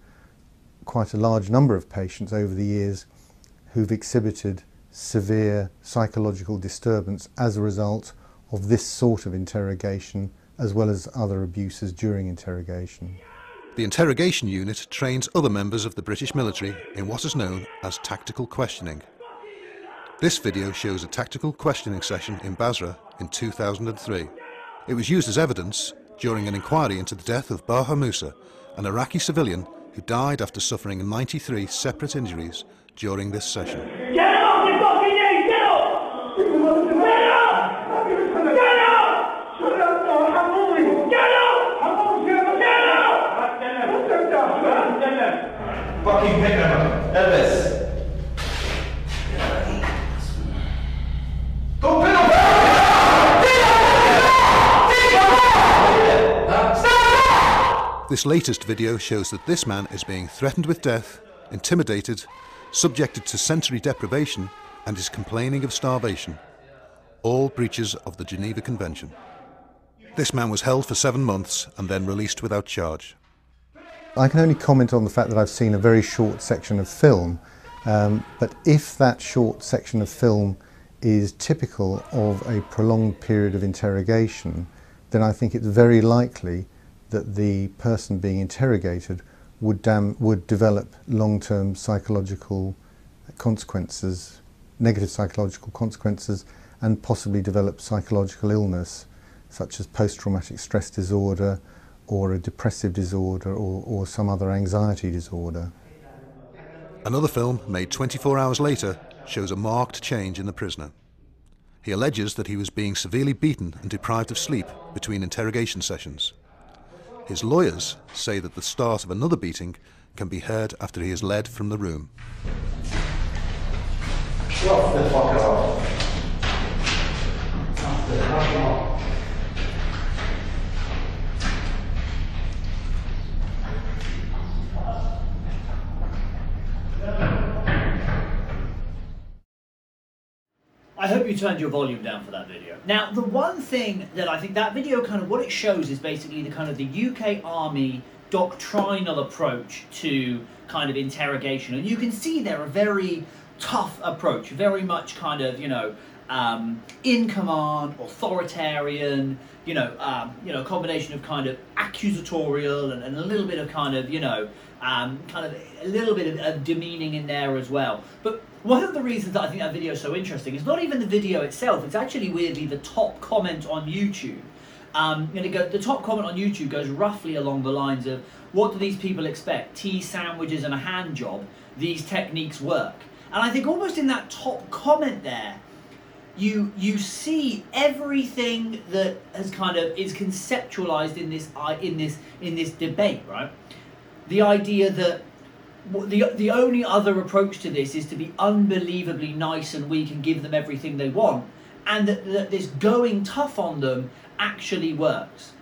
quite a large number of patients over the years who've exhibited severe psychological disturbance as a result of this sort of interrogation as well as other abuses during interrogation. The interrogation unit trains other members of the British military in what is known as tactical questioning. This video shows a tactical questioning session in Basra in 2003. It was used as evidence during an inquiry into the death of Baha Mousa, an Iraqi civilian who died after suffering 93 separate injuries during this session. Get This latest video shows that this man is being threatened with death, intimidated, subjected to sensory deprivation, and is complaining of starvation. All breaches of the Geneva Convention. This man was held for seven months and then released without charge. I can only comment on the fact that I've seen a very short section of film, um, but if that short section of film is typical of a prolonged period of interrogation, then I think it's very likely that the person being interrogated would, dam- would develop long-term psychological consequences, negative psychological consequences, and possibly develop psychological illness, such as post-traumatic stress disorder, or a depressive disorder, or, or some other anxiety disorder. Another film, made 24 hours later, shows a marked change in the prisoner. He alleges that he was being severely beaten and deprived of sleep between interrogation sessions. His lawyers say that the start of another beating can be heard after he is led from the room. Shut the fuck up. I hope you turned your volume down for that video. Now, the one thing that I think that video kind of what it shows is basically the kind of the UK Army doctrinal approach to kind of interrogation, and you can see there a very tough approach, very much kind of you know um, in command, authoritarian, you know, um, you know, a combination of kind of accusatorial and, and a little bit of kind of you know um, kind of a little bit of, of demeaning in there as well. But one of the reasons that I think that video is so interesting is not even the video itself, it's actually weirdly the top comment on YouTube. Um, and go, the top comment on YouTube goes roughly along the lines of, what do these people expect? Tea sandwiches and a hand job. These techniques work. And I think almost in that top comment there, you you see everything that has kind of is conceptualized in this in this in this debate, right? The idea that the the only other approach to this is to be unbelievably nice and weak and give them everything they want, and that, that this going tough on them actually works.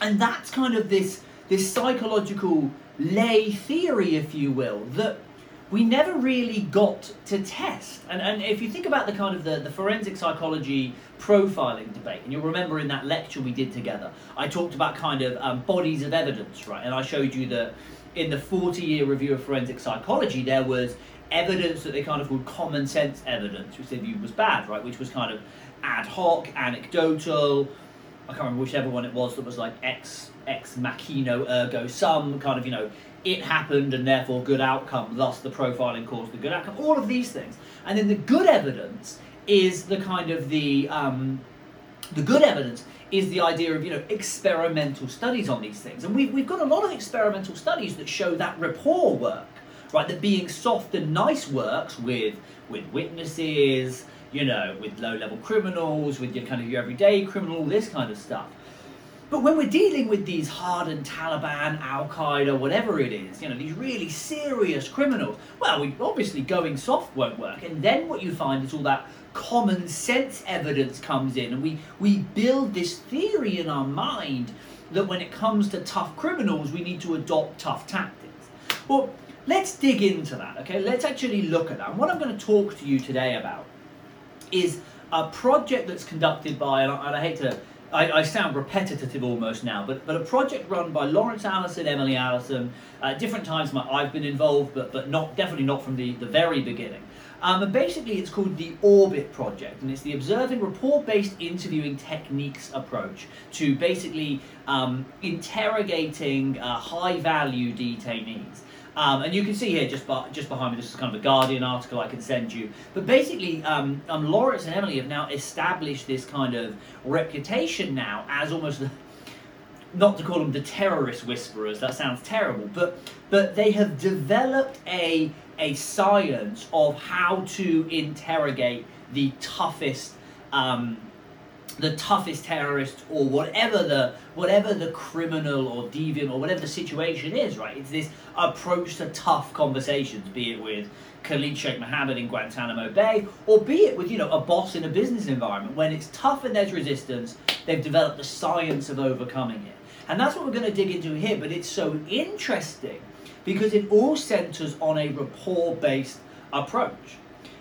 And that's kind of this this psychological lay theory, if you will, that we never really got to test. And, and if you think about the kind of the, the forensic psychology profiling debate, and you'll remember in that lecture we did together, I talked about kind of um, bodies of evidence, right? And I showed you that in the 40 year review of forensic psychology, there was evidence that they kind of called common sense evidence, which they viewed was bad, right? Which was kind of ad hoc, anecdotal, I can't remember whichever one it was that was like ex ex machino ergo sum kind of you know it happened and therefore good outcome thus the profiling caused the good outcome all of these things and then the good evidence is the kind of the um, the good evidence is the idea of you know experimental studies on these things and we've, we've got a lot of experimental studies that show that rapport work right? That being soft and nice works with with witnesses, you know, with low-level criminals, with your kind of your everyday criminal, this kind of stuff. But when we're dealing with these hardened Taliban, Al Qaeda, whatever it is, you know, these really serious criminals, well, we, obviously going soft won't work. And then what you find is all that common sense evidence comes in, and we, we build this theory in our mind that when it comes to tough criminals, we need to adopt tough tactics. Well, let's dig into that, okay? Let's actually look at that. And what I'm going to talk to you today about is a project that's conducted by, and I, and I hate to I, I, sound repetitive almost now, but, but a project run by Laurence Alison, Emily Alison, at different times my, I've been involved, but, but not definitely not from the, the very beginning. Um, and basically, it's called the Orbit Project, and it's the observing rapport based interviewing techniques approach to basically um, interrogating uh, high value detainees. Um, and you can see here just by, just behind me, this is kind of a Guardian article I can send you. But basically, um, um, Laurence and Emily have now established this kind of reputation now as almost the, not to call them the terrorist whisperers. That sounds terrible, but but they have developed a a science of how to interrogate the toughest um, the toughest terrorist or whatever the whatever the criminal or deviant or whatever the situation is, right? It's this approach to tough conversations, be it with Khalid Sheikh Mohammed in Guantanamo Bay, or be it with, you know, a boss in a business environment. When it's tough and there's resistance, they've developed the science of overcoming it. And that's what we're going to dig into here, but it's so interesting because it all centers on a rapport-based approach.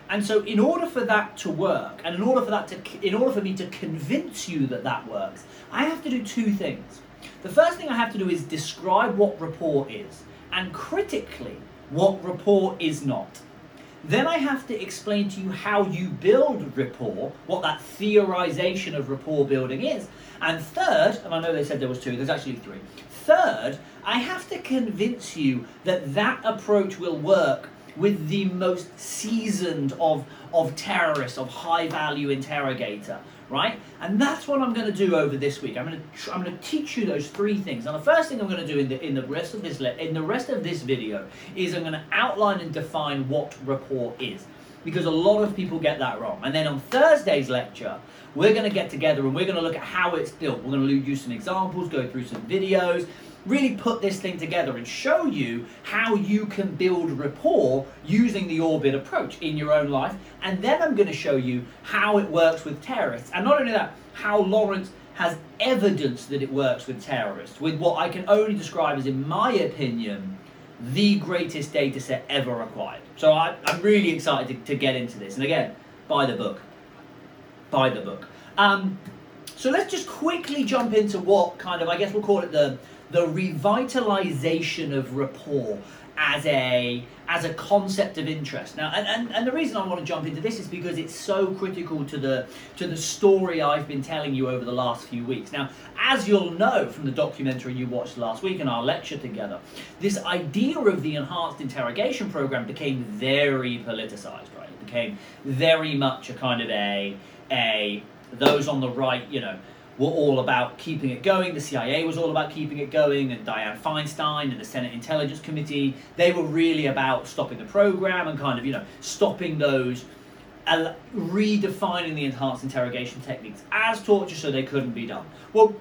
And so, in order for that to work, and in order for that to, in order for me to convince you that that works, I have to do two things. The first thing I have to do is describe what rapport is, and critically, what rapport is not. Then I have to explain to you how you build rapport, what that theorization of rapport building is. And third, and I know they said there was two, there's actually three. Third, I have to convince you that that approach will work with the most seasoned of, of terrorists, of high value interrogator, right? And that's what I'm going to do over this week. I'm going to I'm going to teach you those three things. And the first thing I'm going to do in the in the rest of this in the rest of this video is I'm going to outline and define what rapport is. Because a lot of people get that wrong. And then on Thursday's lecture, we're going to get together and we're going to look at how it's built. We're going to use some examples, go through some videos, really put this thing together and show you how you can build rapport using the orbit approach in your own life. And then I'm going to show you how it works with terrorists. And not only that, how Laurence has evidence that it works with terrorists, with what I can only describe as, in my opinion, the greatest data set ever acquired. So I, am really excited to, to, get into this. And again, buy the book. Buy the book. Um, so let's just quickly jump into what kind of, I guess we'll call it the, the revitalization of rapport as a as a concept of interest. Now and, and, and the reason i want to jump into this is because it's so critical to the to the story i've been telling you over the last few weeks. Now as you'll know from the documentary you watched last week and our lecture together this idea of the enhanced interrogation program became very politicized right? It became very much a kind of a a those on the right you know were all about keeping it going. The CIA was all about keeping it going, and Dianne Feinstein and the Senate Intelligence Committee, they were really about stopping the program and kind of, you know, stopping those, uh, redefining the enhanced interrogation techniques as torture so they couldn't be done. Well,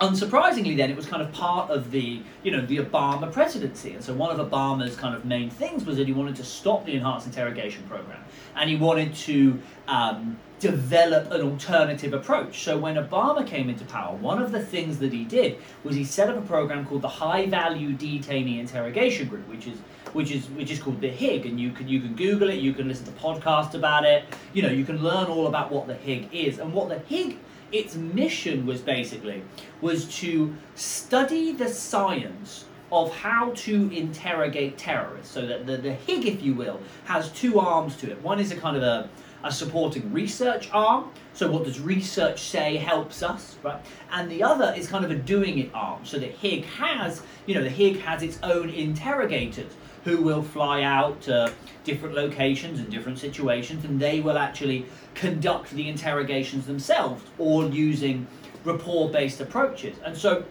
unsurprisingly then it was kind of part of the you know the obama presidency and so one of obama's kind of main things was that he wanted to stop the enhanced interrogation program and he wanted to um, develop an alternative approach. So when Obama came into power, one of the things that he did was he set up a program called the High Value Detainee Interrogation Group, which is which is which is called the HIG, and you can you can Google it, you can listen to podcasts about it, you know, you can learn all about what the HIG is. And what the HIG its mission was basically was to study the science of how to interrogate terrorists. So that the, the HIG, if you will, has two arms to it. One is a kind of a a supporting research arm. So what does research say helps us, right? And the other is kind of a doing it arm. So the HIG has, you know, the HIG has its own interrogators who will fly out to different locations and different situations and they will actually conduct the interrogations themselves all using rapport-based approaches. And so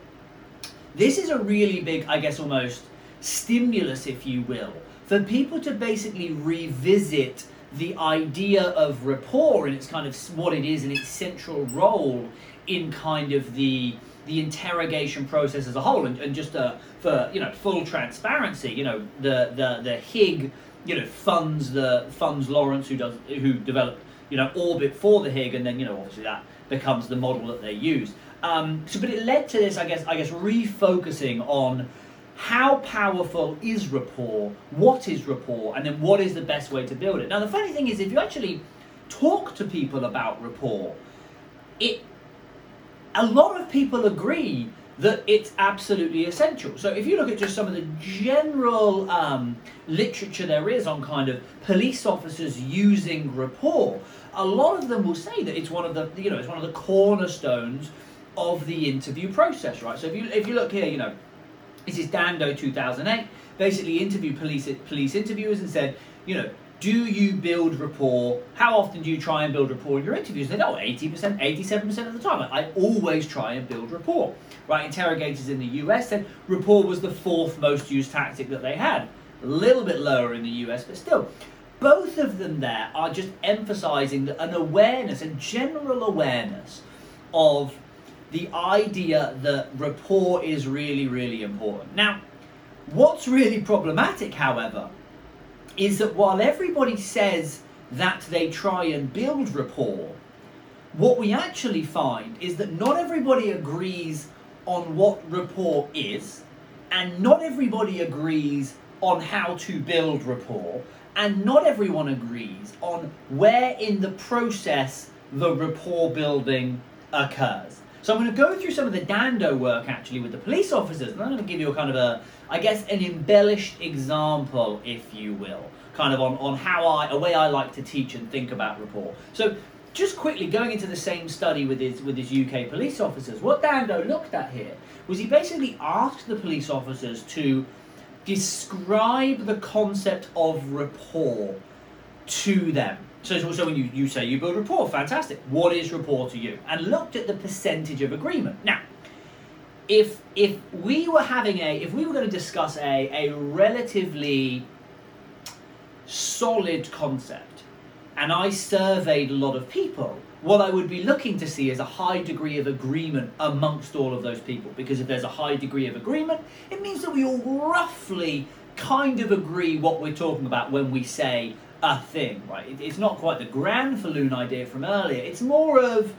this is a really big, I guess almost stimulus, if you will, for people to basically revisit the idea of rapport and its kind of what it is and its central role in kind of the the interrogation process as a whole. And, and just uh, for you know full transparency you know the the the hig you know funds the funds laurence who does who developed you know orbit for the hig and then you know obviously that becomes the model that they use. Um, so but it led to this i guess i guess refocusing on how powerful is rapport what is rapport and then what is the best way to build it now the funny thing is if you actually talk to people about rapport it a lot of people agree that it's absolutely essential. So if you look at just some of the general um, literature there is on kind of police officers using rapport, a lot of them will say that it's one of the you know it's one of the cornerstones of the interview process, right? So if you if you look here, you know, this is Dando 2008. Basically, interviewed police police interviewers and said, you know, do you build rapport? How often do you try and build rapport in your interviews? They know 80%, 87% of the time. I always try and build rapport. Right? Interrogators in the US said rapport was the fourth most used tactic that they had. A little bit lower in the US, but still. Both of them there are just emphasizing that an awareness, a general awareness of the idea that rapport is really, really important. Now, what's really problematic, however, is that while everybody says that they try and build rapport, what we actually find is that not everybody agrees on what rapport is, and not everybody agrees on how to build rapport, and not everyone agrees on where in the process the rapport building occurs. So I'm going to go through some of the Dando work actually with the police officers, and I'm going to give you a kind of a, I guess, an embellished example, if you will, kind of on, on how I, a way I like to teach and think about rapport. So just quickly going into the same study with his with his UK police officers, what Dando looked at here was he basically asked the police officers to describe the concept of rapport to them. So, so when you, you say you build rapport, fantastic. What is rapport to you? And looked at the percentage of agreement. Now, if if we were having a if we were going to discuss a, a relatively solid concept and I surveyed a lot of people, what I would be looking to see is a high degree of agreement amongst all of those people. Because if there's a high degree of agreement, it means that we all roughly kind of agree what we're talking about when we say a thing, right? It- It's not quite the Granfalloon idea from earlier. It's more of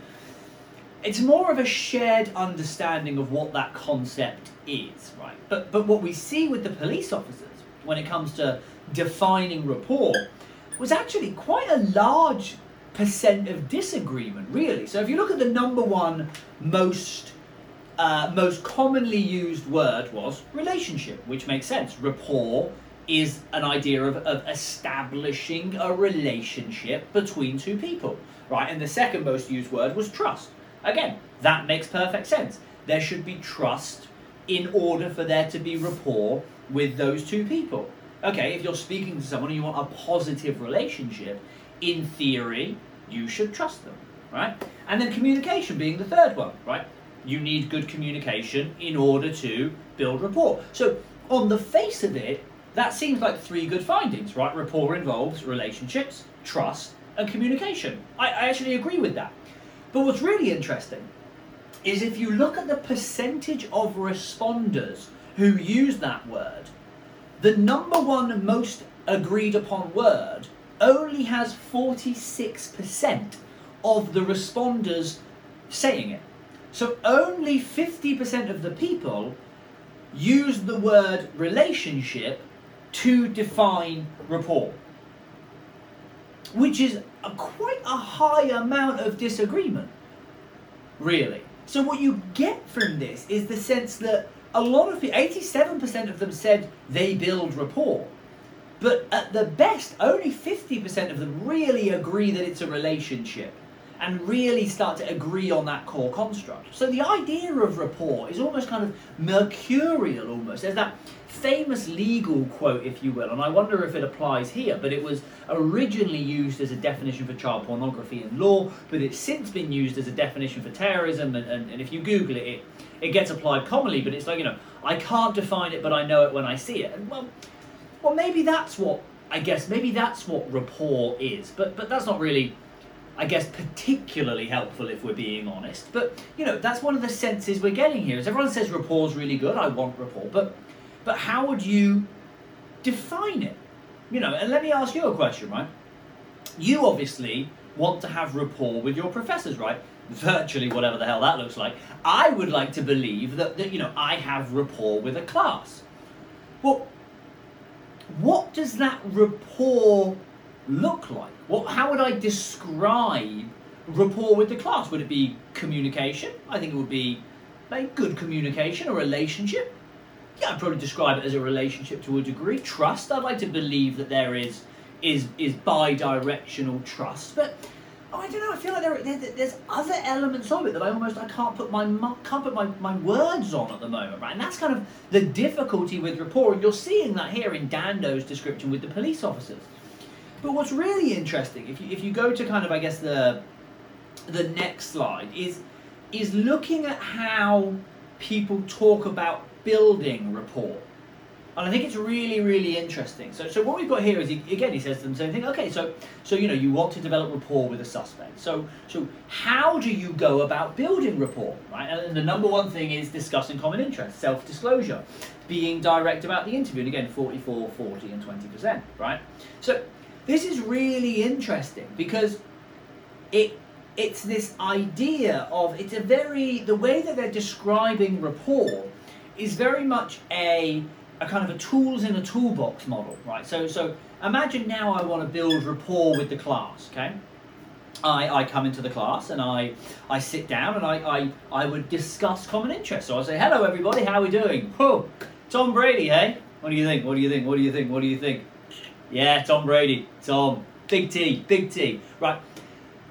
it's more of a shared understanding of what that concept is, right? But but what we see with the police officers when it comes to defining rapport was actually quite a large percent of disagreement, really. So if you look at the number one most uh, most commonly used word was relationship, which makes sense. Rapport is an idea of, of establishing a relationship between two people, right? And the second most used word was trust. Again, that makes perfect sense. There should be trust in order for there to be rapport with those two people. Okay, if you're speaking to someone and you want a positive relationship, in theory, you should trust them, right? And then communication being the third one, right? You need good communication in order to build rapport. So, on the face of it, that seems like three good findings, right? Rapport involves relationships, trust, and communication. I, I actually agree with that. But what's really interesting is if you look at the percentage of responders who use that word, the number one most agreed upon word only has 46% of the responders saying it. So only 50% of the people use the word relationship to define rapport, which is a, quite a high amount of disagreement, really. So what you get from this is the sense that a lot of people, 87% of them said they build rapport. But at the best, only 50% of them really agree that it's a relationship and really start to agree on that core construct. So the idea of rapport is almost kind of mercurial almost. There's that famous legal quote, if you will, and I wonder if it applies here, but it was originally used as a definition for child pornography in law, but it's since been used as a definition for terrorism, and, and, and if you Google it, it, it gets applied commonly, but it's like, you know, I can't define it, but I know it when I see it. And well, well, maybe that's what I guess. Maybe that's what rapport is. But but that's not really, I guess, particularly helpful if we're being honest. But you know, that's one of the senses we're getting here. Is everyone says rapport is really good. I want rapport, but but how would you define it? You know, and let me ask you a question, right? You obviously want to have rapport with your professors, right? Virtually whatever the hell that looks like. I would like to believe that, that you know I have rapport with a class. Well, what does that rapport look like? What, how would I describe rapport with the class? Would it be communication? I think it would be like good communication, a relationship. Yeah, I'd probably describe it as a relationship to a degree. Trust. I'd like to believe that there is is is bi-directional trust, but oh, I don't know. I feel like there, there, there's other elements of it that I almost I can't put my can't put my, my words on at the moment, right? And that's kind of the difficulty with rapport. And you're seeing that here in Dando's description with the police officers. But what's really interesting, if you, if you go to kind of I guess the the next slide is is looking at how people talk about building rapport. And I think it's really, really interesting. So, so what we've got here is, he, again, he says to the same thing. Okay, so, so you know, you want to develop rapport with a suspect. So, so how do you go about building rapport, right? And the number one thing is discussing common interests, self-disclosure, being direct about the interview. And again, 44, 40, and 20%, right? So, this is really interesting because it it's this idea of it's a very the way that they're describing rapport is very much a a kind of a tools in a toolbox model, right? So so imagine now I want to build rapport with the class, okay? I, I come into the class and I, I sit down and I, I, I would discuss common interests. So I say, hello everybody, how are we doing? Whoa, Tom Brady, hey? What do you think? What do you think? What do you think? What do you think? Yeah, Tom Brady, Tom. Big T, big T. Right.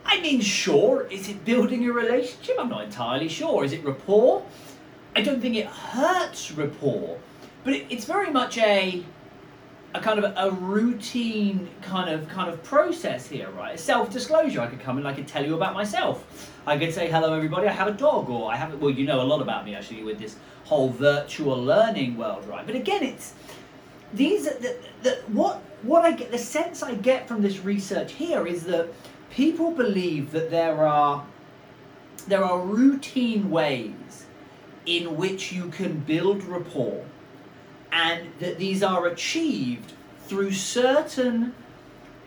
I mean, sure, is it building a relationship? I'm not entirely sure. Is it rapport? I don't think it hurts rapport, but it, it's very much a a kind of a routine kind of kind of process here, right? Self-disclosure. I could come and I could tell you about myself. I could say, "Hello, everybody. I have a dog," or "I have." Well, you know a lot about me actually with this whole virtual learning world, right? But again, it's these the, the what what I get the sense I get from this research here is that people believe that there are there are routine ways in which you can build rapport and that these are achieved through certain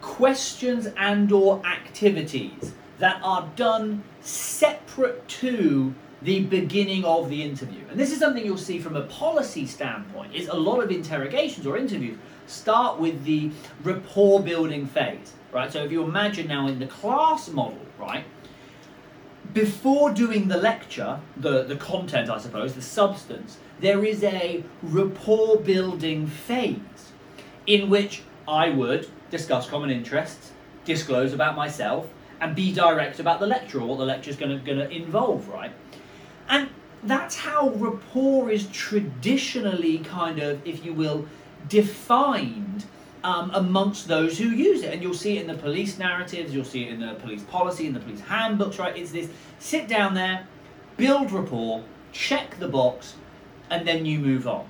questions and or activities that are done separate to the beginning of the interview. And this is something you'll see from a policy standpoint is a lot of interrogations or interviews start with the rapport building phase, right? So if you imagine now in the class model, right? Before doing the lecture, the, the content, I suppose, the substance, there is a rapport building phase in which I would discuss common interests, disclose about myself, and be direct about the lecture or what the lecture is going to involve, right? And that's how rapport is traditionally kind of, if you will, defined um, amongst those who use it. And you'll see it in the police narratives, you'll see it in the police policy, in the police handbooks, right? It's this sit down there, build rapport, check the box, and then you move on.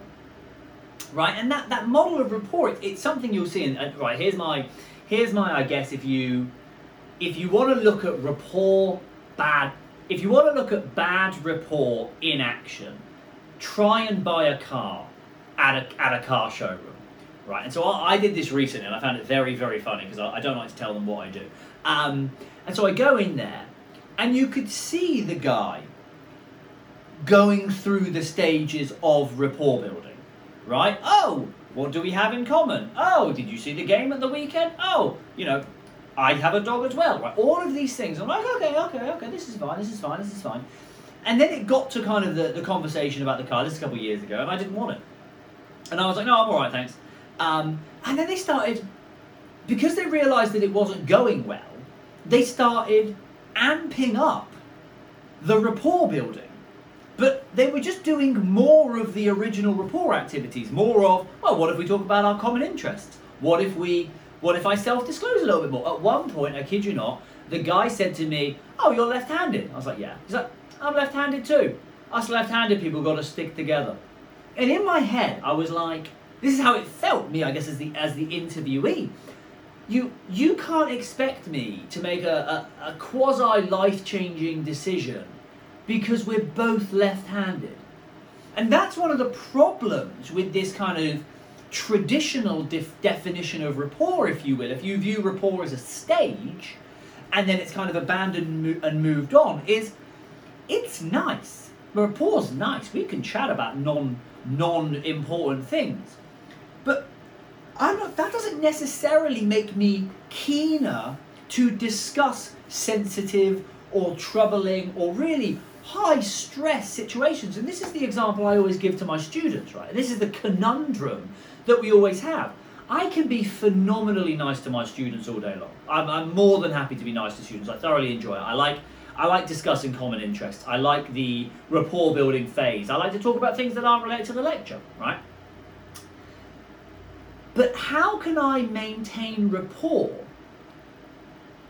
Right? And that, that model of rapport, it, it's something you'll see in, uh, right, here's my, here's my, I guess, if you, if you want to look at rapport, bad, if you want to look at bad rapport in action, try and buy a car at a, at a car showroom. Right, and so I, I did this recently and I found it very, very funny because I, I, don't like to tell them what I do. Um, and so I go in there and you could see the guy going through the stages of rapport building. Right? Oh, what do we have in common? Oh, did you see the game at the weekend? Oh, you know, I have a dog as well. Right? All of these things. I'm like, okay, okay, okay, this is fine, this is fine, this is fine. And then it got to kind of the, the conversation about the car, this is a couple of years ago, and I didn't want it. And I was like, no, I'm all right, thanks. Um, and then they started, because they realised that it wasn't going well, they started amping up the rapport building. But they were just doing more of the original rapport activities, more of, well, what if we talk about our common interests? What if we, what if I self-disclose a little bit more? At one point, I kid you not, the guy said to me, oh, you're left-handed. I was like, yeah. He's like, I'm left-handed too. Us left-handed people got to stick together. And in my head, I was like, this is how it felt me, I guess, as the as the interviewee. You you can't expect me to make a, a, a quasi life changing decision because we're both left handed. And that's one of the problems with this kind of traditional def- definition of rapport, if you will. If you view rapport as a stage and then it's kind of abandoned and moved on, is it's nice. Rapport's nice. We can chat about non non important things. But I'm not, that doesn't necessarily make me keener to discuss sensitive or troubling or really high stress situations. And this is the example I always give to my students, right? This is the conundrum that we always have. I can be phenomenally nice to my students all day long. I'm, I'm more than happy to be nice to students. I thoroughly enjoy it. I like I like discussing common interests. I like the rapport building phase. I like to talk about things that aren't related to the lecture, right? But how can I maintain rapport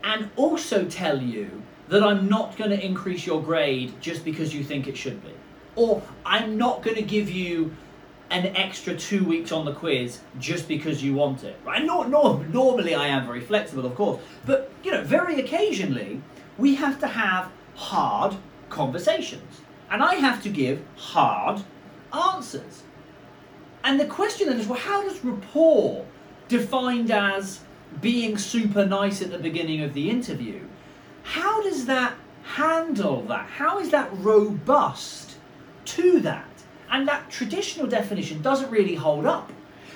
and also tell you that I'm not going to increase your grade just because you think it should be? Or I'm not going to give you an extra two weeks on the quiz just because you want it, right? Nor, nor, normally I am very flexible, of course, but you know, very occasionally we have to have hard conversations, and I have to give hard answers. And the question then is, well, how does rapport, defined as being super nice at the beginning of the interview, how does that handle that? How is that robust to that? And that traditional definition doesn't really hold up.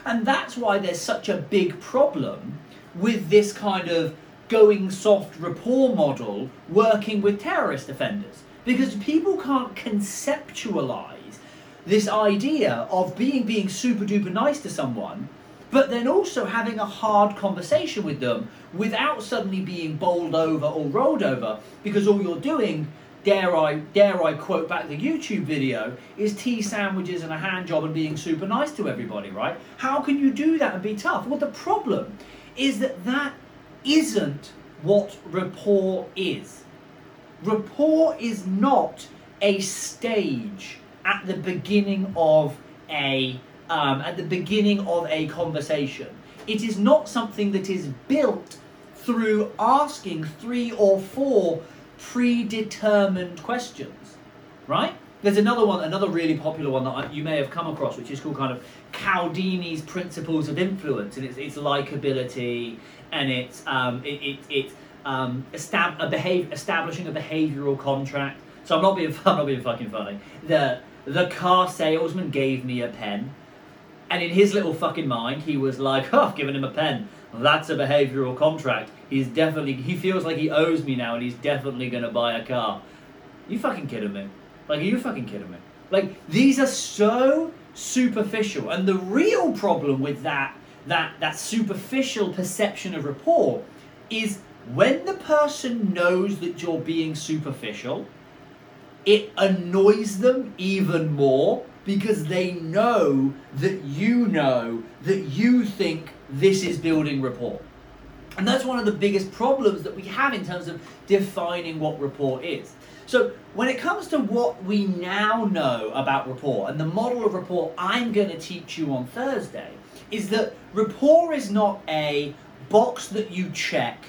And that's why there's such a big problem with this kind of going soft rapport model working with terrorist offenders. Because people can't conceptualize this idea of being being super duper nice to someone, but then also having a hard conversation with them without suddenly being bowled over or rolled over, because all you're doing dare I dare I quote back the YouTube video, is tea sandwiches and a hand job and being super nice to everybody, right? How can you do that and be tough? Well, the problem is that that isn't what rapport is. Rapport is not a stage at the beginning of a um, at the beginning of a conversation. It is not something that is built through asking three or four predetermined questions, right? There's another one, another really popular one that you may have come across, which is called kind of Cialdini's principles of influence, and it's, it's likability, and it's um, it, it, um, estab- a behave- establishing a behavioural contract. So I'm not being I'm not being fucking funny. The the car salesman gave me a pen, and in his little fucking mind, he was like, "Oh, I've given him a pen. That's a behavioural contract. He's definitely he feels like he owes me now, and he's definitely gonna buy a car." You fucking kidding me? Like, are you fucking kidding me? Like, these are so superficial, and the real problem with that that that superficial perception of rapport is when the person knows that you're being superficial, it annoys them even more because they know that you know that you think this is building rapport. And that's one of the biggest problems that we have in terms of defining what rapport is. So, when it comes to what we now know about rapport and the model of rapport I'm going to teach you on Thursday, is that rapport is not a box that you check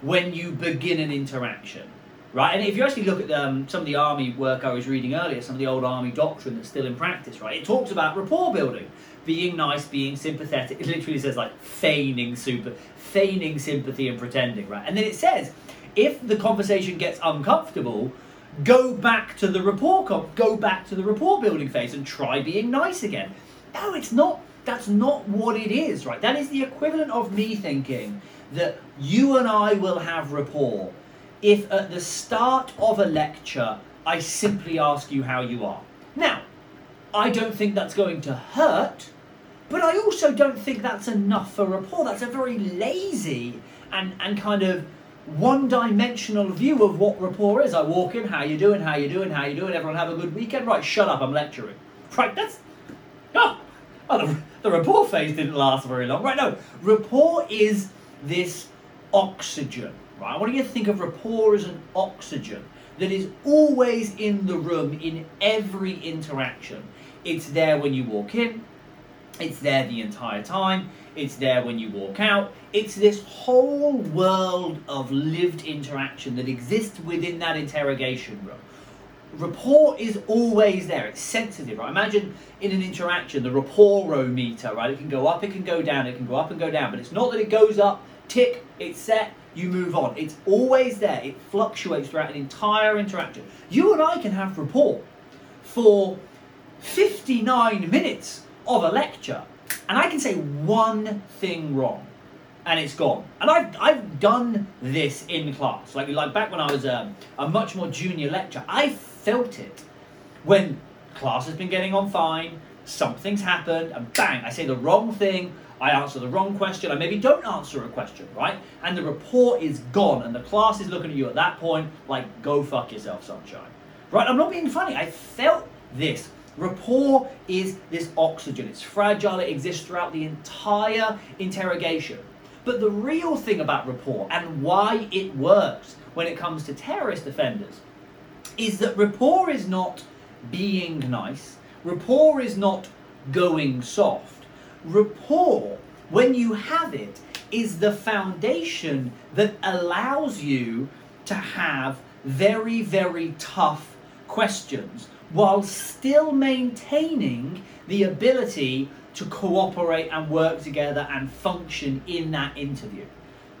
when you begin an interaction. Right, and if you actually look at um, some of the army work I was reading earlier, some of the old army doctrine that's still in practice, right, it talks about rapport building, being nice, being sympathetic. It literally says like feigning super, feigning sympathy and pretending, right? And then it says, if the conversation gets uncomfortable, go back to the rapport, go back to the rapport building phase and try being nice again. No, it's not. That's not what it is, right? That is the equivalent of me thinking that you and I will have rapport if at the start of a lecture I simply ask you how you are. Now, I don't think that's going to hurt, but I also don't think that's enough for rapport. That's a very lazy and, and kind of one-dimensional view of what rapport is. I walk in, how you doing, how you doing, how you doing, everyone have a good weekend? Right, shut up, I'm lecturing. Right, that's... Oh, oh the, the rapport phase didn't last very long. Right, no, rapport is this oxygen, right? I want you to think of rapport as an oxygen that is always in the room in every interaction. It's there when you walk in, It's there the entire time. It's there when you walk out. It's this whole world of lived interaction that exists within that interrogation room. Rapport is always there. It's sensitive, right? Imagine in an interaction, the rapport meter, right? It can go up, it can go down, it can go up and go down, but it's not that it goes up, tick, it's set, you move on. It's always there. It fluctuates throughout an entire interaction. You and I can have rapport for 59 minutes of a lecture, and I can say one thing wrong, and it's gone. And I've, I've done this in class. Like, like back when I was a, a much more junior lecturer, I felt it when class has been getting on fine, something's happened, and bang, I say the wrong thing, I answer the wrong question, I maybe don't answer a question, right? And the rapport is gone, and the class is looking at you at that point like, go fuck yourself, sunshine. Right? I'm not being funny, I felt this. Rapport is this oxygen. It's fragile, it exists throughout the entire interrogation. But the real thing about rapport and why it works when it comes to terrorist offenders is that rapport is not being nice, rapport is not going soft. Rapport, when you have it, is the foundation that allows you to have very, very tough questions while still maintaining the ability to cooperate and work together and function in that interview,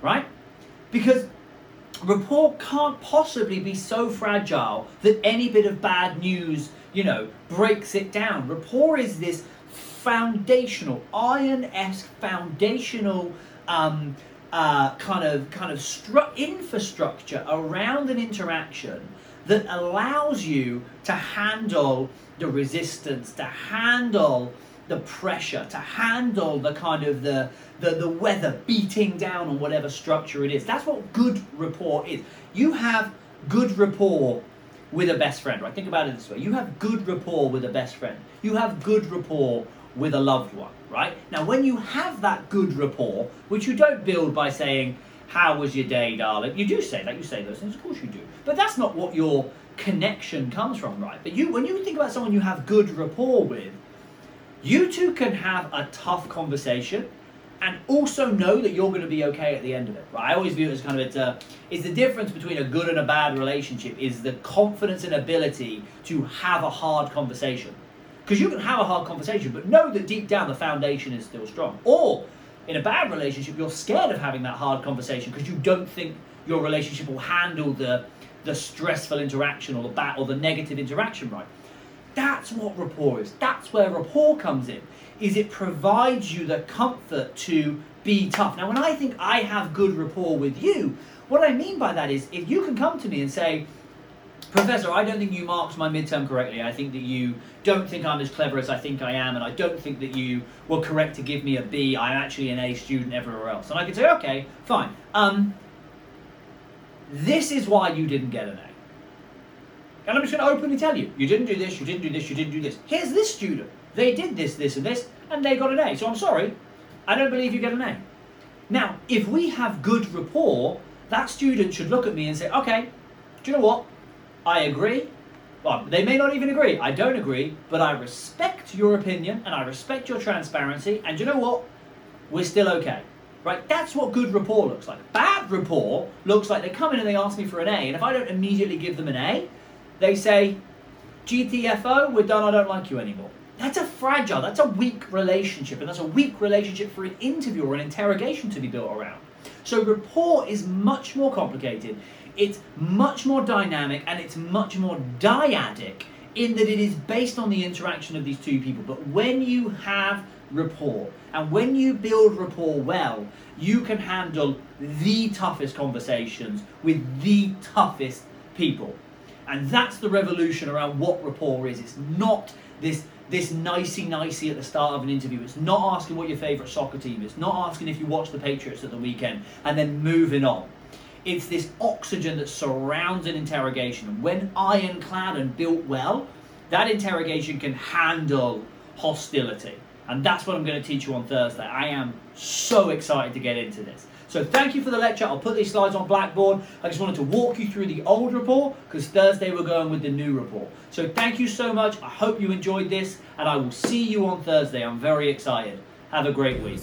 right? Because rapport can't possibly be so fragile that any bit of bad news, you know, breaks it down. Rapport is this foundational, iron-esque foundational um, uh, kind of kind of stru- infrastructure around an interaction that allows you to handle the resistance, to handle the pressure, to handle the kind of the, the, the weather beating down on whatever structure it is. That's what good rapport is. You have good rapport with a best friend, right? Think about it this way. You have good rapport with a best friend. You have good rapport with a loved one, right? Now, when you have that good rapport, which you don't build by saying, how was your day, darling? You do say that, you say those things, of course you do. But that's not what your connection comes from, right? But you, when you think about someone you have good rapport with, you two can have a tough conversation and also know that you're going to be okay at the end of it. Right? I always view it as kind of it's a, it's the difference between a good and a bad relationship is the confidence and ability to have a hard conversation. Because you can have a hard conversation, but know that deep down the foundation is still strong. Or in a bad relationship, you're scared of having that hard conversation because you don't think your relationship will handle the the stressful interaction or the bad or the negative interaction right. That's what rapport is. That's where rapport comes in. Is it provides you the comfort to be tough. Now, when I think I have good rapport with you, what I mean by that is if you can come to me and say, Professor, I don't think you marked my midterm correctly. I think that you don't think I'm as clever as I think I am, and I don't think that you were correct to give me a B. I'm actually an A student everywhere else. And I could say, okay, fine. Um, this is why you didn't get an A. And I'm just going to openly tell you, you didn't do this, you didn't do this, you didn't do this. Here's this student. They did this, this, and this, and they got an A. So I'm sorry, I don't believe you get an A. Now, if we have good rapport, that student should look at me and say, okay, do you know what? I agree. Well, they may not even agree. I don't agree, but I respect your opinion and I respect your transparency. And you know what? We're still okay. Right? That's what good rapport looks like. Bad rapport looks like they come in and they ask me for an A, and if I don't immediately give them an A, they say, GTFO, we're done, I don't like you anymore. That's a fragile, that's a weak relationship, and that's a weak relationship for an interview or an interrogation to be built around. So rapport is much more complicated, it's much more dynamic, and it's much more dyadic in that it is based on the interaction of these two people. But when you have rapport, and when you build rapport well, you can handle the toughest conversations with the toughest people. And that's the revolution around what rapport is. It's not this this nicey nicey at the start of an interview. It's not asking what your favourite soccer team is. It's not asking if you watch the Patriots at the weekend and then moving on. It's this oxygen that surrounds an interrogation. When ironclad and built well, that interrogation can handle hostility. And that's what I'm going to teach you on Thursday. I am so excited to get into this. So thank you for the lecture. I'll put these slides on Blackboard. I just wanted to walk you through the old rapport because Thursday we're going with the new rapport. So thank you so much. I hope you enjoyed this and I will see you on Thursday. I'm very excited. Have a great week.